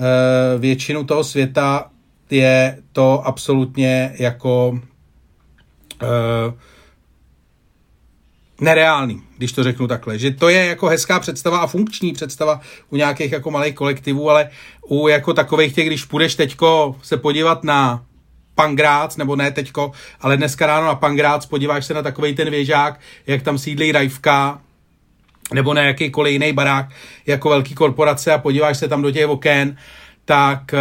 eh, většinu toho světa je to absolutně jako uh, nereálný, když to řeknu takhle. Že to je jako hezká představa a funkční představa u nějakých jako malých kolektivů, ale u jako takových těch, když půjdeš teďko se podívat na Pangrác, nebo ne teďko, ale dneska ráno na Pangrác, podíváš se na takový ten věžák, jak tam sídlí Rajvka, nebo na jakýkoliv jiný barák jako velký korporace a podíváš se tam do těch oken, tak e,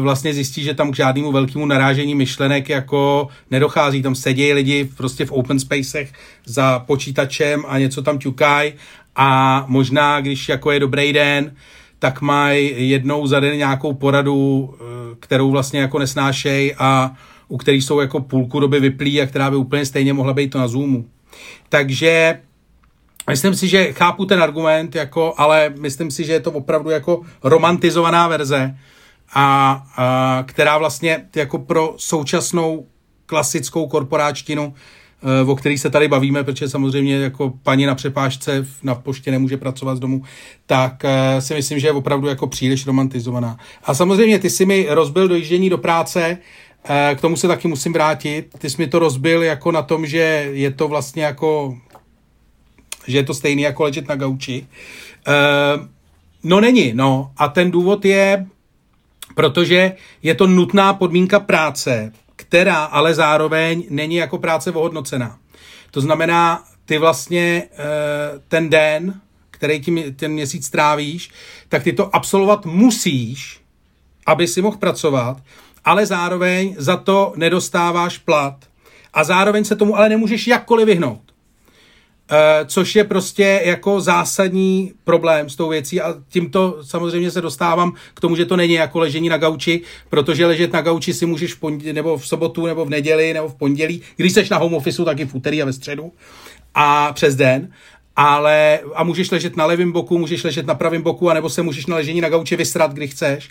vlastně zjistí, že tam k žádnému velkému narážení myšlenek jako nedochází. Tam sedějí lidi prostě v open spacech za počítačem a něco tam ťukají a možná, když jako je dobrý den, tak mají jednou za den nějakou poradu, e, kterou vlastně jako nesnášej a u který jsou jako půlku doby vyplý a která by úplně stejně mohla být to na Zoomu. Takže Myslím si, že chápu ten argument, jako, ale myslím si, že je to opravdu jako romantizovaná verze, a, a která vlastně jako pro současnou klasickou korporáčtinu, e, o který se tady bavíme, protože samozřejmě jako paní na přepážce na poště nemůže pracovat z domu, tak e, si myslím, že je opravdu jako příliš romantizovaná. A samozřejmě ty si mi rozbil dojíždění do práce, e, k tomu se taky musím vrátit. Ty jsi mi to rozbil jako na tom, že je to vlastně jako že je to stejný jako ležet na gauči. Uh, no není, no. A ten důvod je, protože je to nutná podmínka práce, která ale zároveň není jako práce ohodnocená. To znamená, ty vlastně uh, ten den, který ti ten měsíc trávíš, tak ty to absolvovat musíš, aby si mohl pracovat, ale zároveň za to nedostáváš plat. A zároveň se tomu ale nemůžeš jakkoliv vyhnout. Uh, což je prostě jako zásadní problém s tou věcí a tímto samozřejmě se dostávám k tomu, že to není jako ležení na gauči, protože ležet na gauči si můžeš v pondělí, nebo v sobotu, nebo v neděli, nebo v pondělí, když seš na home officeu, tak i v úterý a ve středu a přes den, ale a můžeš ležet na levém boku, můžeš ležet na pravém boku, anebo se můžeš na ležení na gauči vysrat, kdy chceš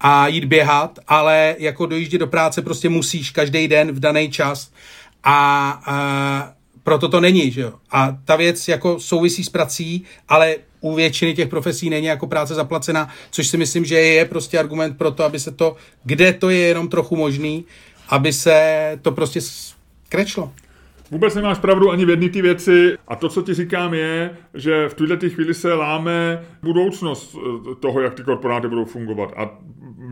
a jít běhat, ale jako dojíždět do práce prostě musíš každý den v daný čas a, a proto to není, že jo. A ta věc jako souvisí s prací, ale u většiny těch profesí není jako práce zaplacená, což si myslím, že je prostě argument pro to, aby se to, kde to je jenom trochu možný, aby se to prostě skrečlo. Vůbec nemáš pravdu ani v jedné ty věci a to, co ti říkám, je, že v tuhle chvíli se láme budoucnost eh, toho, jak ty korporáty budou fungovat. A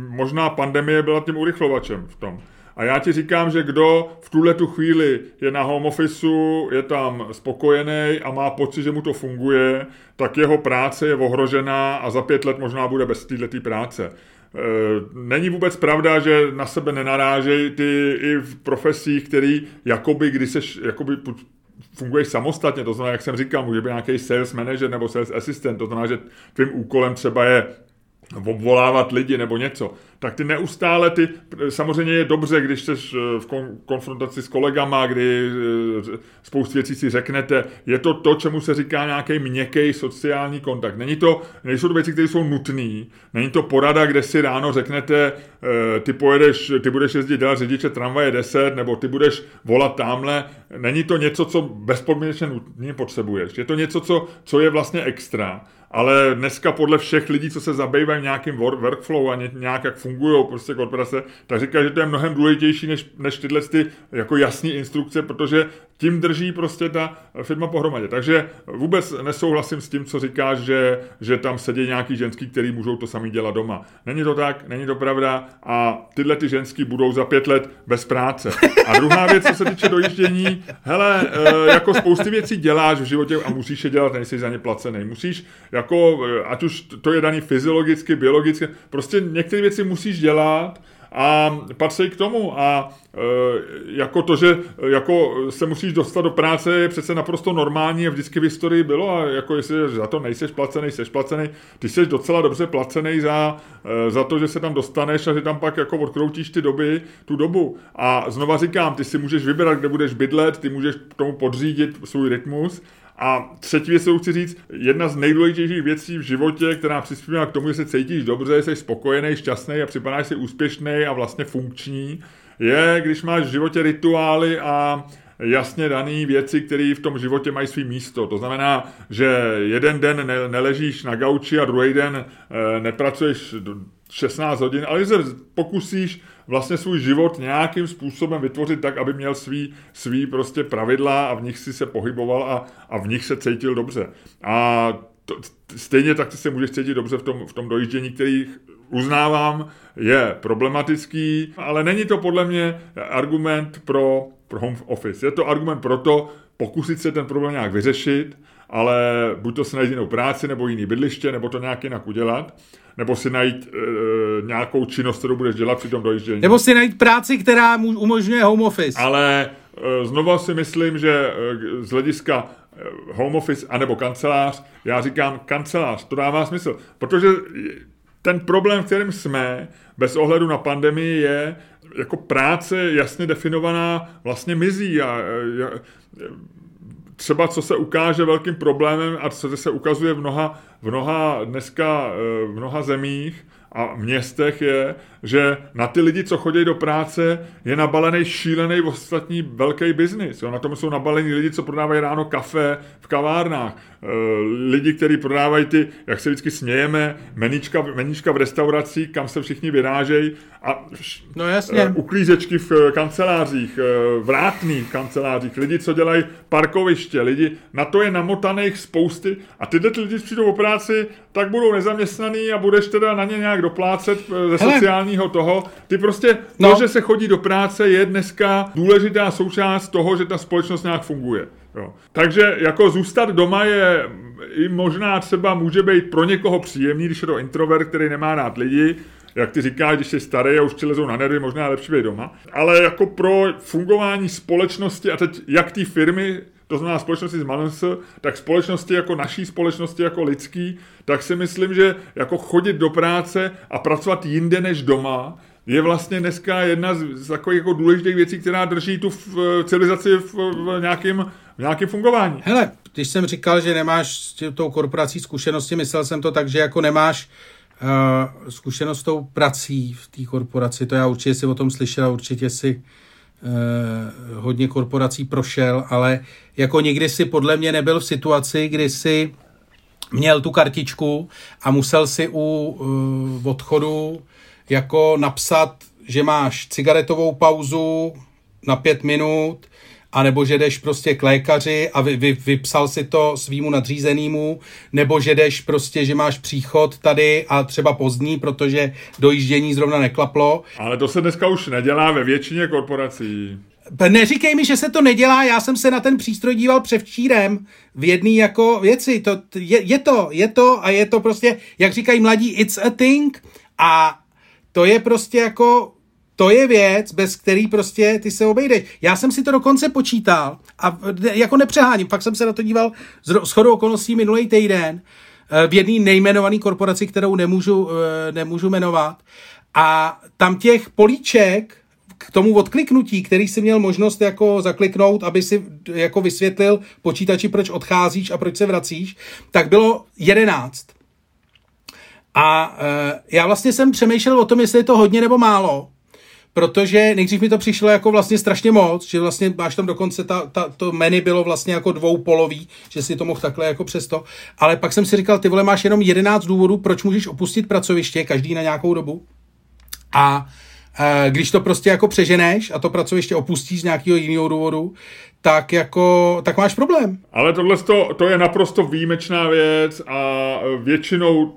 možná pandemie byla tím urychlovačem v tom. A já ti říkám, že kdo v tuhle tu chvíli je na home officeu, je tam spokojený a má pocit, že mu to funguje, tak jeho práce je ohrožená a za pět let možná bude bez této práce. E, není vůbec pravda, že na sebe nenarážejí ty i v profesích, který jakoby, když seš, jakoby funguješ samostatně, to znamená, jak jsem říkal, může být nějaký sales manager nebo sales assistant, to znamená, že tvým úkolem třeba je obvolávat lidi nebo něco, tak ty neustále ty, samozřejmě je dobře, když jsi eh, v konfrontaci s kolegama, kdy eh, spoustu věcí si řeknete, je to to, čemu se říká nějaký měkký sociální kontakt. Není to, nejsou to věci, které jsou nutné, není to porada, kde si ráno řeknete, eh, ty pojedeš, ty budeš jezdit dělat řidiče tramvaje 10, nebo ty budeš volat tamhle. Není to něco, co bezpodmínečně nutně potřebuješ. Je to něco, co, co je vlastně extra ale dneska podle všech lidí, co se zabývají nějakým workflow a nějak jak fungují prostě korporace, tak říká, že to je mnohem důležitější než, než tyhle ty jako jasné instrukce, protože tím drží prostě ta firma pohromadě. Takže vůbec nesouhlasím s tím, co říkáš, že, že tam sedí nějaký ženský, který můžou to sami dělat doma. Není to tak, není to pravda a tyhle ty ženský budou za pět let bez práce. A druhá věc, co se týče dojíždění, hele, eh, jako spousty věcí děláš v životě a musíš je dělat, nejsi za ně placený. Musíš, jako, eh, ať už to je daný fyziologicky, biologicky, prostě některé věci musíš dělat, a patří k tomu a e, jako to, že jako se musíš dostat do práce je přece naprosto normální a vždycky v historii bylo a jako jestli za to nejseš placený, jsi placený, ty jsi docela dobře placený za, e, za to, že se tam dostaneš a že tam pak jako odkroutíš ty doby, tu dobu. A znova říkám, ty si můžeš vybrat, kde budeš bydlet, ty můžeš k tomu podřídit svůj rytmus a třetí věc, co chci říct, jedna z nejdůležitějších věcí v životě, která přispívá k tomu, že se cítíš dobře, jsi spokojený, šťastný a připadáš si úspěšný a vlastně funkční, je, když máš v životě rituály a jasně dané věci, které v tom životě mají svý místo. To znamená, že jeden den ne, neležíš na gauči a druhý den e, nepracuješ 16 hodin, ale se pokusíš vlastně svůj život nějakým způsobem vytvořit tak, aby měl svý, svý prostě pravidla a v nich si se pohyboval a, a v nich se cítil dobře. A to, stejně tak ty se můžeš cítit dobře v tom, v tom dojíždění, který uznávám, je problematický, ale není to podle mě argument pro, pro home office. Je to argument pro to, pokusit se ten problém nějak vyřešit ale buď to si najít jinou práci, nebo jiný bydliště, nebo to nějak jinak udělat, nebo si najít e, nějakou činnost, kterou budeš dělat při tom dojíždění. Nebo si najít práci, která mu umožňuje home office. Ale e, znovu si myslím, že e, z hlediska home office anebo kancelář, já říkám kancelář, to dává smysl, protože ten problém, v kterém jsme, bez ohledu na pandemii, je, jako práce jasně definovaná vlastně mizí a, a třeba co se ukáže velkým problémem a co se ukazuje v mnoha, v mnoha dneska v mnoha zemích, a městech je, že na ty lidi, co chodí do práce, je nabalený šílený ostatní velký biznis. Na tom jsou nabalení lidi, co prodávají ráno kafe v kavárnách. E, lidi, kteří prodávají ty, jak se vždycky smějeme, menička, menička v restauracích, kam se všichni vyrážejí a no jasně. E, uklízečky v kancelářích, e, vrátný kancelářích, lidi, co dělají parkoviště, lidi, na to je namotaných spousty a tyhle lidi přijdou o práci, tak budou nezaměstnaný a budeš teda na ně nějak doplácet ze Hele. sociálního toho. Ty prostě, no. to, že se chodí do práce, je dneska důležitá součást toho, že ta společnost nějak funguje. Jo. Takže jako zůstat doma je i možná třeba může být pro někoho příjemný, když je to introvert, který nemá rád lidi, jak ty říkáš, když jsi starý a už ti lezou na nervy, možná lepší být doma. Ale jako pro fungování společnosti a teď jak ty firmy to znamená společnosti z Manus, tak společnosti jako naší společnosti, jako lidský, tak si myslím, že jako chodit do práce a pracovat jinde než doma, je vlastně dneska jedna z, takových jako důležitých věcí, která drží tu civilizaci v, v, nějakém, v nějakém fungování. Hele, když jsem říkal, že nemáš s tou korporací zkušenosti, myslel jsem to tak, že jako nemáš uh, zkušenost s tou prací v té korporaci, to já určitě si o tom slyšel, určitě si Eh, hodně korporací prošel, ale jako někdy si podle mě nebyl v situaci, kdy si měl tu kartičku a musel si u uh, odchodu jako napsat, že máš cigaretovou pauzu na pět minut, anebo že jdeš prostě k lékaři a vy, vy, vypsal si to svýmu nadřízenému, nebo že jdeš prostě, že máš příchod tady a třeba pozdní, protože dojíždění zrovna neklaplo. Ale to se dneska už nedělá ve většině korporací. Neříkej mi, že se to nedělá, já jsem se na ten přístroj díval převčírem v jedné jako věci. To, je, je to, je to a je to prostě, jak říkají mladí, it's a thing a to je prostě jako to je věc, bez který prostě ty se obejdeš. Já jsem si to dokonce počítal a jako nepřeháním, fakt jsem se na to díval s chodou okolností minulý týden eh, v jedné nejmenované korporaci, kterou nemůžu, eh, nemůžu jmenovat. A tam těch políček k tomu odkliknutí, který si měl možnost jako zakliknout, aby si jako vysvětlil počítači, proč odcházíš a proč se vracíš, tak bylo jedenáct. A e, já vlastně jsem přemýšlel o tom, jestli je to hodně nebo málo protože nejdřív mi to přišlo jako vlastně strašně moc, že vlastně máš tam dokonce ta, ta, to menu bylo vlastně jako dvoupolový, že si to mohl takhle jako přesto, ale pak jsem si říkal, ty vole, máš jenom 11 důvodů, proč můžeš opustit pracoviště, každý na nějakou dobu a e, když to prostě jako přeženeš a to pracoviště opustíš z nějakého jiného důvodu, tak jako, tak máš problém. Ale tohle to, to je naprosto výjimečná věc a většinou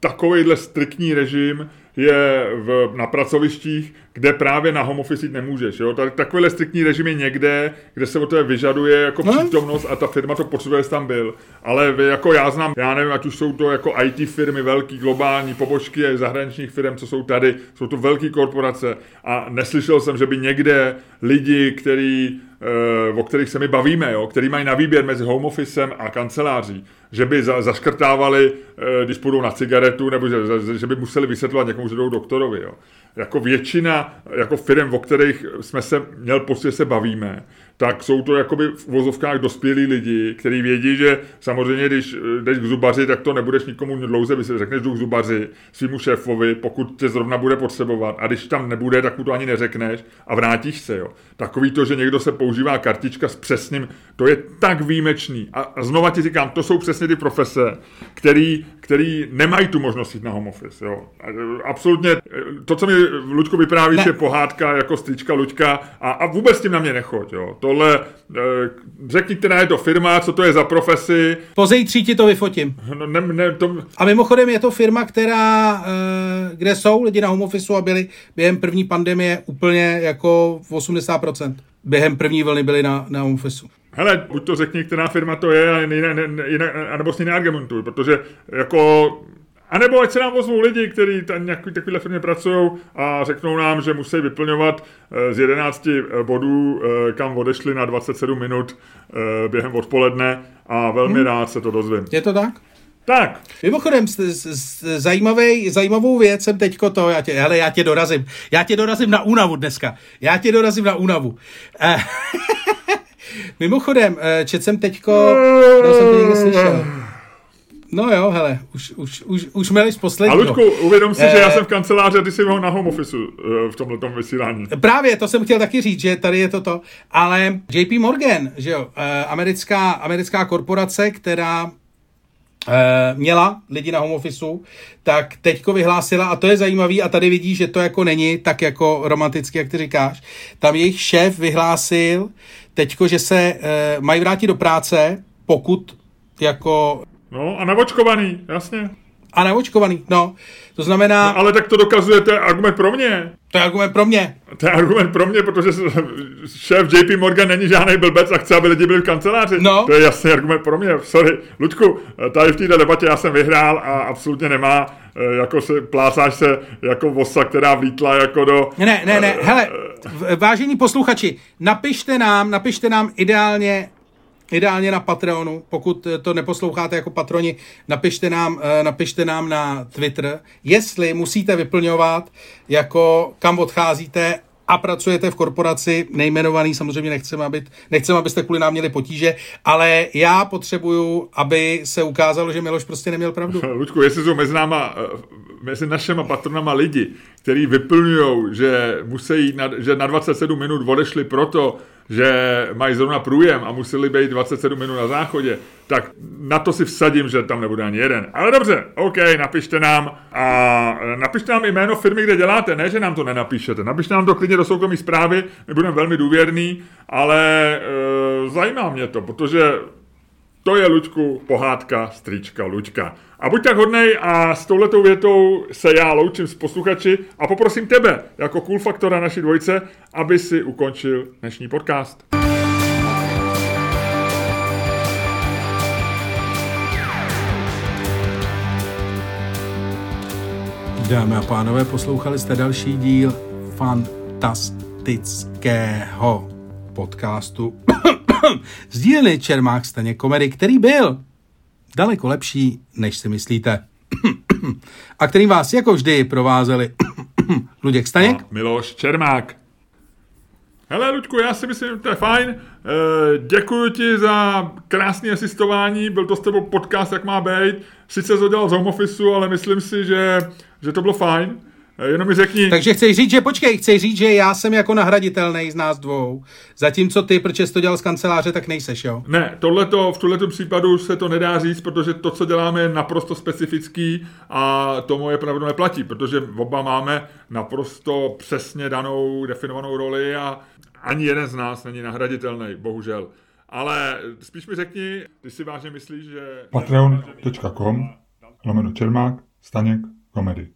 takovýhle striktní režim je v, na pracovištích, kde právě na home office nemůžeš. Jo? Tak, takovýhle striktní režim je někde, kde se o to vyžaduje jako no. přítomnost a ta firma to potřebuje, tam byl. Ale jako já znám, já nevím, ať už jsou to jako IT firmy, velký globální pobočky zahraničních firm, co jsou tady, jsou to velké korporace a neslyšel jsem, že by někde lidi, který, o kterých se my bavíme, jo, který mají na výběr mezi home officem a kanceláří, že by za, zaškrtávali, eh, když půjdou na cigaretu, nebo že, že by museli vysvětlovat někomu, že jdou doktorovi. Jo. Jako většina jako firm, o kterých jsme se měl pocit, že se bavíme, tak jsou to jakoby v vozovkách dospělí lidi, kteří vědí, že samozřejmě, když jdeš k zubaři, tak to nebudeš nikomu dlouze vysvětlit. Řekneš jdu k zubaři svýmu šéfovi, pokud tě zrovna bude potřebovat. A když tam nebude, tak mu to ani neřekneš a vrátíš se. Jo. Takový to, že někdo se používá kartička s přesným, to je tak výjimečný. A, a znova ti říkám, to jsou přesně ty profese, který, který nemají tu možnost jít na home office. Jo. Absolutně, to, co mi Luďko vyprávíš, je pohádka jako strička Luďka a, a vůbec tím na mě nechoď. Jo. To tohle, eh, řekni, která je to firma, co to je za profesi. Po zítří ti to vyfotím. No, ne, ne, to... A mimochodem je to firma, která, kde jsou lidi na home office a byli během první pandemie úplně jako v 80%. Během první vlny byli na, na home office. Hele, buď to řekni, která firma to je, a jinak, jinak, anebo s ní neargumentuj, protože jako a nebo ať se nám ozvou lidi, kteří tam nějaký takovéhle firmě pracují a řeknou nám, že musí vyplňovat z 11 bodů, kam odešli na 27 minut během odpoledne a velmi hmm. rád se to dozvím. Je to tak? Tak. Mimochodem, zajímavý, zajímavou věc jsem teďko to, já tě, hele, já tě dorazím, já tě dorazím na únavu dneska, já tě dorazím na únavu. Eh, mimochodem, eh, čet jsem teďko, to jsem to někde slyšel. No jo, hele, už, už, už, už měli z posledního. A Luďku, uvědom si, eh, že já jsem v kanceláři a ty jsi na home office v tomhle vysílání. Právě, to jsem chtěl taky říct, že tady je toto. Ale JP Morgan, že jo, americká, americká korporace, která Eh, měla lidi na home officeu, tak teďko vyhlásila, a to je zajímavý, a tady vidíš, že to jako není tak jako romanticky, jak ty říkáš, tam jejich šéf vyhlásil teďko, že se e, mají vrátit do práce, pokud jako... No a navočkovaný, jasně. A navočkovaný, no. To znamená... No, ale tak to dokazuje, to je argument pro mě. To je argument pro mě. To je argument pro mě, protože šéf JP Morgan není žádný blbec a chce, aby lidi byli v kanceláři. No. To je jasný argument pro mě. Sorry. Luďku, tady v této debatě já jsem vyhrál a absolutně nemá, eh, jako se, plácáš se jako vosa, která vlítla jako do... Ne, ne, ne, hele, vážení posluchači, napište nám, napište nám ideálně ideálně na Patreonu, pokud to neposloucháte jako patroni, napište nám, eh, napište nám na Twitter, jestli musíte vyplňovat, jako kam odcházíte a pracujete v korporaci nejmenovaný, samozřejmě nechceme, aby, nechceme, abyste kvůli nám měli potíže, ale já potřebuju, aby se ukázalo, že Miloš prostě neměl pravdu. Luďku, jestli jsou mezi náma, eh, mezi našima patronama lidi, kteří vyplňují, že musí na, že na 27 minut odešli proto, že mají zrovna průjem a museli být 27 minut na záchodě, tak na to si vsadím, že tam nebude ani jeden. Ale dobře, OK, napište nám a napište nám jméno firmy, kde děláte, ne, že nám to nenapíšete. Napište nám to klidně do soukromé zprávy, my budeme velmi důvěrný, ale e, zajímá mě to, protože to je, Luďku, pohádka strýčka Luďka. A buď tak hodnej a s touhletou větou se já loučím s posluchači a poprosím tebe, jako cool faktora naší dvojce, aby si ukončil dnešní podcast. Dámy a pánové, poslouchali jste další díl fantastického podcastu z dílny Čermák Staně komedy, který byl daleko lepší, než si myslíte. a který vás jako vždy provázeli Luděk Staněk. A Miloš Čermák. Hele, Luďku, já si myslím, že to je fajn. E, děkuji ti za krásné asistování, byl to s tebou podcast, jak má být. Sice to dělal z home office, ale myslím si, že, že to bylo fajn. Jenom mi řekni. Takže chci říct, že počkej, chci říct, že já jsem jako nahraditelný z nás dvou. Zatímco ty, protože jsi to dělal z kanceláře, tak nejseš, jo? Ne, tohleto, v tomto případu se to nedá říct, protože to, co děláme, je naprosto specifický a to moje pravdu neplatí, protože oba máme naprosto přesně danou, definovanou roli a ani jeden z nás není nahraditelný, bohužel. Ale spíš mi řekni, ty si vážně myslíš, že... Patreon.com lomeno Čermák, Staněk, komedy.